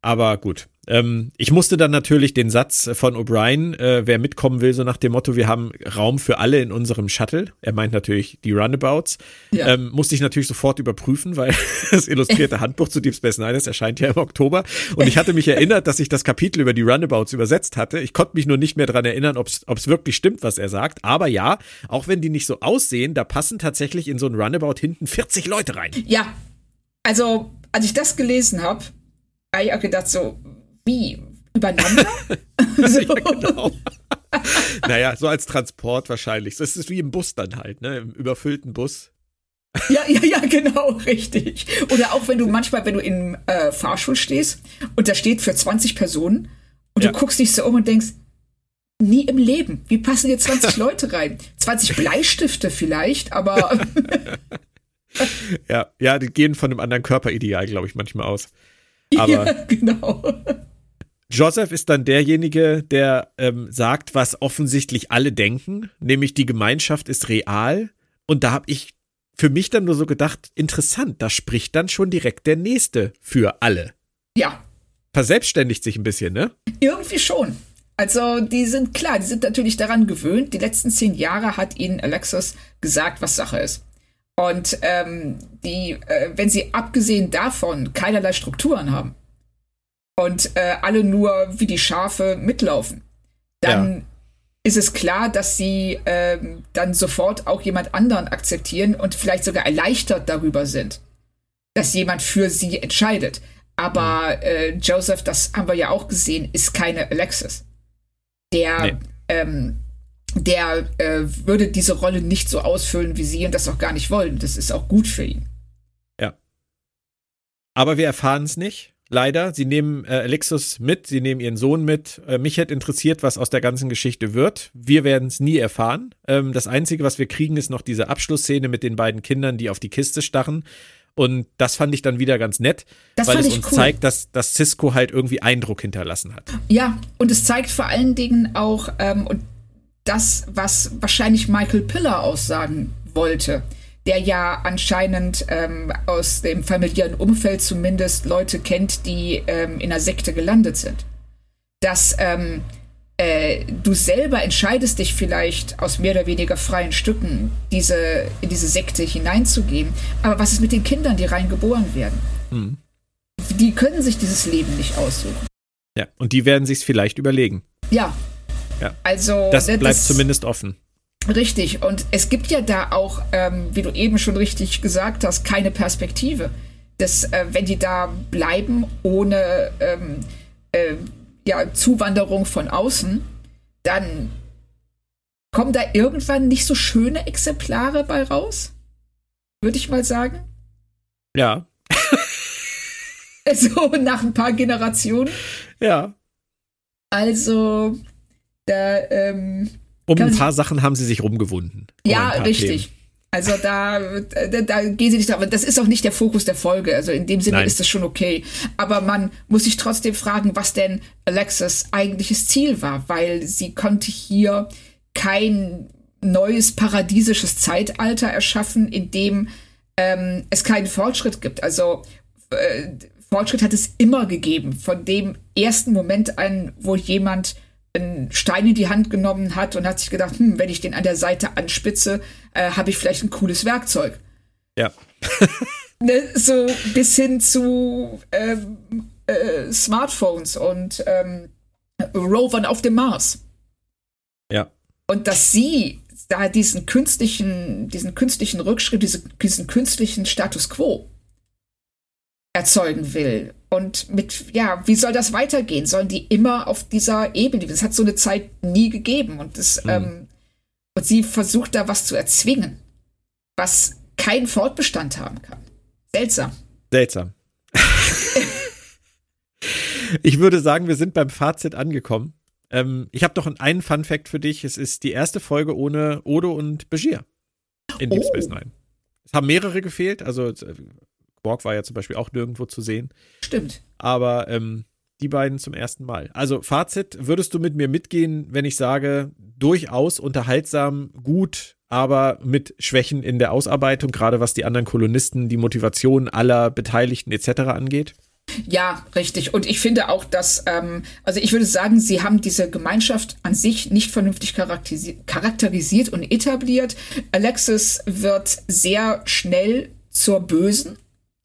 Aber gut. Ähm, ich musste dann natürlich den Satz von O'Brien, äh, wer mitkommen will, so nach dem Motto, wir haben Raum für alle in unserem Shuttle. Er meint natürlich die Runabouts. Ja. Ähm, musste ich natürlich sofort überprüfen, weil <laughs> das illustrierte <laughs> Handbuch zu Deep Space Nine erscheint ja im Oktober. Und ich hatte mich erinnert, dass ich das Kapitel über die Runabouts übersetzt hatte. Ich konnte mich nur nicht mehr dran erinnern, ob es wirklich stimmt, was er sagt. Aber ja, auch wenn die nicht so aussehen, da passen tatsächlich in so ein Runabout hinten 40 Leute rein. Ja, also als ich das gelesen habe, habe ich auch gedacht, so, wie? Übereinander? <laughs> so. ja, genau. <laughs> naja, so als Transport wahrscheinlich. Das ist wie im Bus dann halt, ne? Im überfüllten Bus. Ja, ja, ja, genau, richtig. Oder auch wenn du manchmal, wenn du im äh, Fahrstuhl stehst und da steht für 20 Personen und ja. du guckst dich so um und denkst, nie im Leben. Wie passen hier 20 <laughs> Leute rein? 20 Bleistifte vielleicht, aber. ja, ja, die gehen von einem anderen Körperideal, glaube ich, manchmal aus. Aber ja, genau. Joseph ist dann derjenige, der ähm, sagt, was offensichtlich alle denken, nämlich die Gemeinschaft ist real. Und da habe ich für mich dann nur so gedacht, interessant, da spricht dann schon direkt der Nächste für alle. Ja. Verselbstständigt sich ein bisschen, ne? Irgendwie schon. Also, die sind klar, die sind natürlich daran gewöhnt. Die letzten zehn Jahre hat ihnen Alexis gesagt, was Sache ist. Und ähm, die, äh, wenn sie abgesehen davon keinerlei Strukturen haben und äh, alle nur wie die Schafe mitlaufen, dann ja. ist es klar, dass sie äh, dann sofort auch jemand anderen akzeptieren und vielleicht sogar erleichtert darüber sind, dass jemand für sie entscheidet. Aber mhm. äh, Joseph, das haben wir ja auch gesehen, ist keine Alexis. Der, nee. ähm, der äh, würde diese Rolle nicht so ausfüllen wie sie und das auch gar nicht wollen. Das ist auch gut für ihn. Ja. Aber wir erfahren es nicht. Leider. Sie nehmen äh, Alexis mit, sie nehmen ihren Sohn mit. Äh, mich hätte interessiert, was aus der ganzen Geschichte wird. Wir werden es nie erfahren. Ähm, das Einzige, was wir kriegen, ist noch diese Abschlussszene mit den beiden Kindern, die auf die Kiste starren. Und das fand ich dann wieder ganz nett, das weil es uns cool. zeigt, dass, dass Cisco halt irgendwie Eindruck hinterlassen hat. Ja, und es zeigt vor allen Dingen auch ähm, und das, was wahrscheinlich Michael Piller aussagen wollte der ja anscheinend ähm, aus dem familiären Umfeld zumindest Leute kennt, die ähm, in einer Sekte gelandet sind. Dass ähm, äh, du selber entscheidest dich vielleicht aus mehr oder weniger freien Stücken, diese, in diese Sekte hineinzugehen. Aber was ist mit den Kindern, die reingeboren werden? Hm. Die können sich dieses Leben nicht aussuchen. Ja, und die werden sich vielleicht überlegen. Ja. Ja. Also, das bleibt das, zumindest offen. Richtig, und es gibt ja da auch, ähm, wie du eben schon richtig gesagt hast, keine Perspektive. Das, äh, wenn die da bleiben ohne ähm, äh, ja, Zuwanderung von außen, dann kommen da irgendwann nicht so schöne Exemplare bei raus? Würde ich mal sagen. Ja. <laughs> so nach ein paar Generationen. Ja. Also, da, ähm, um ein paar Sachen haben sie sich rumgewunden. Ja, richtig. Themen. Also da, da, da gehen sie nicht drauf. Das ist auch nicht der Fokus der Folge. Also in dem Sinne Nein. ist das schon okay. Aber man muss sich trotzdem fragen, was denn Alexas eigentliches Ziel war, weil sie konnte hier kein neues paradiesisches Zeitalter erschaffen, in dem ähm, es keinen Fortschritt gibt. Also äh, Fortschritt hat es immer gegeben. Von dem ersten Moment an, wo jemand einen Stein in die Hand genommen hat und hat sich gedacht, hm, wenn ich den an der Seite anspitze, äh, habe ich vielleicht ein cooles Werkzeug. Ja. <laughs> ne, so bis hin zu ähm, äh, Smartphones und ähm, Rovern auf dem Mars. Ja. Und dass sie da diesen künstlichen, diesen künstlichen Rückschritt, diese, diesen künstlichen Status quo erzeugen will. Und mit, ja, wie soll das weitergehen? Sollen die immer auf dieser Ebene? Das hat so eine Zeit nie gegeben. Und, das, mhm. ähm, und sie versucht da was zu erzwingen, was keinen Fortbestand haben kann. Seltsam. Seltsam. <laughs> ich würde sagen, wir sind beim Fazit angekommen. Ähm, ich habe doch einen Fun Fact für dich. Es ist die erste Folge ohne Odo und Bashir in Deep oh. Space Nine. Es haben mehrere gefehlt, also Quark war ja zum Beispiel auch nirgendwo zu sehen. Stimmt. Aber ähm, die beiden zum ersten Mal. Also Fazit, würdest du mit mir mitgehen, wenn ich sage, durchaus unterhaltsam, gut, aber mit Schwächen in der Ausarbeitung, gerade was die anderen Kolonisten, die Motivation aller Beteiligten etc. angeht? Ja, richtig. Und ich finde auch, dass, ähm, also ich würde sagen, sie haben diese Gemeinschaft an sich nicht vernünftig charakterisiert und etabliert. Alexis wird sehr schnell zur Bösen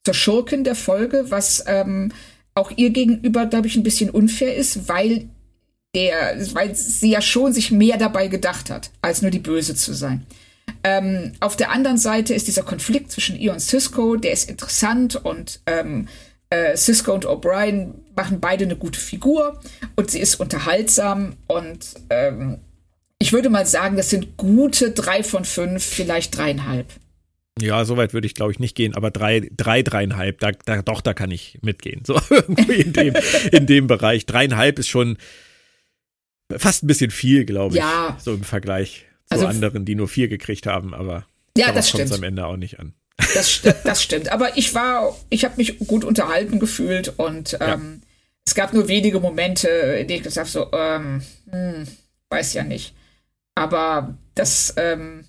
zur Schurkin der Folge, was ähm, auch ihr gegenüber, glaube ich, ein bisschen unfair ist, weil der, weil sie ja schon sich mehr dabei gedacht hat, als nur die Böse zu sein. Ähm, auf der anderen Seite ist dieser Konflikt zwischen ihr und Cisco, der ist interessant und ähm, äh, Cisco und O'Brien machen beide eine gute Figur und sie ist unterhaltsam und ähm, ich würde mal sagen, das sind gute drei von fünf, vielleicht dreieinhalb. Ja, soweit würde ich, glaube ich, nicht gehen, aber drei, drei, dreieinhalb, da, da, doch, da kann ich mitgehen. So <laughs> irgendwie in dem, in dem Bereich. Dreieinhalb ist schon fast ein bisschen viel, glaube ich. Ja. So im Vergleich zu also, anderen, die nur vier gekriegt haben, aber ja, das kommt am Ende auch nicht an. Das, das stimmt. Aber ich war, ich habe mich gut unterhalten gefühlt und ähm, ja. es gab nur wenige Momente, in denen ich gesagt habe, so, ähm, hm, weiß ja nicht. Aber das, ähm,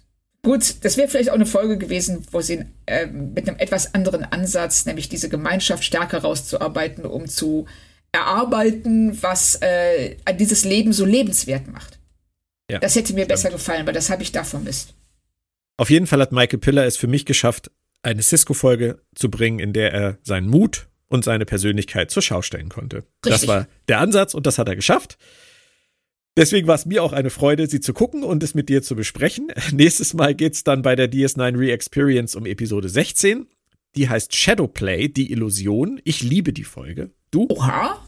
Gut, das wäre vielleicht auch eine Folge gewesen, wo sie äh, mit einem etwas anderen Ansatz, nämlich diese Gemeinschaft stärker rauszuarbeiten, um zu erarbeiten, was äh, dieses Leben so lebenswert macht. Ja, das hätte mir stimmt. besser gefallen, weil das habe ich da vermisst. Auf jeden Fall hat Michael Piller es für mich geschafft, eine Cisco-Folge zu bringen, in der er seinen Mut und seine Persönlichkeit zur Schau stellen konnte. Richtig. Das war der Ansatz und das hat er geschafft. Deswegen war es mir auch eine Freude, sie zu gucken und es mit dir zu besprechen. <laughs> Nächstes Mal geht's dann bei der DS9 Re-Experience um Episode 16. Die heißt Shadowplay, die Illusion. Ich liebe die Folge. Du? Oha.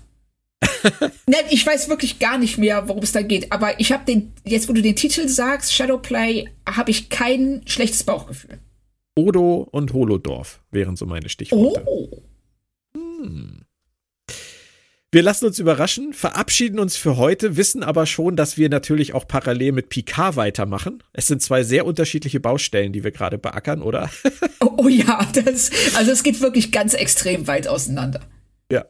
<laughs> Nein, ich weiß wirklich gar nicht mehr, worum es da geht. Aber ich habe den, jetzt wo du den Titel sagst, Shadowplay, habe ich kein schlechtes Bauchgefühl. Odo und Holodorf wären so meine Stichworte. Oh. Hm. Wir lassen uns überraschen, verabschieden uns für heute, wissen aber schon, dass wir natürlich auch parallel mit Picard weitermachen. Es sind zwei sehr unterschiedliche Baustellen, die wir gerade beackern, oder? <laughs> Oh, oh ja, das, also es geht wirklich ganz extrem weit auseinander. Ja.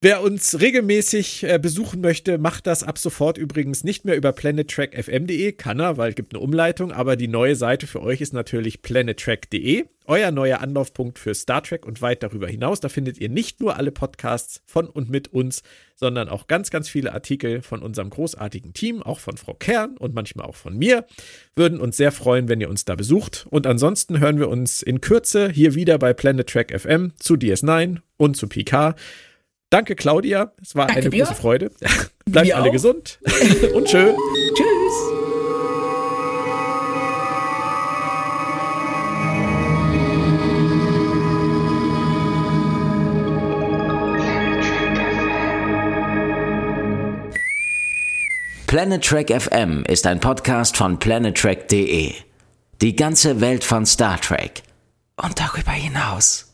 Wer uns regelmäßig äh, besuchen möchte, macht das ab sofort übrigens nicht mehr über planettrackfm.de, kann er, weil es gibt eine Umleitung, aber die neue Seite für euch ist natürlich planettrack.de, euer neuer Anlaufpunkt für Star Trek und weit darüber hinaus. Da findet ihr nicht nur alle Podcasts von und mit uns, sondern auch ganz, ganz viele Artikel von unserem großartigen Team, auch von Frau Kern und manchmal auch von mir. Würden uns sehr freuen, wenn ihr uns da besucht. Und ansonsten hören wir uns in Kürze hier wieder bei Planet Track FM zu DS9 und zu PK. Danke, Claudia. Es war Danke eine dir. große Freude. <laughs> Bleibt alle auch. gesund und schön. <laughs> Tschüss. Planet Trek FM ist ein Podcast von planettrek.de. Die ganze Welt von Star Trek und darüber hinaus.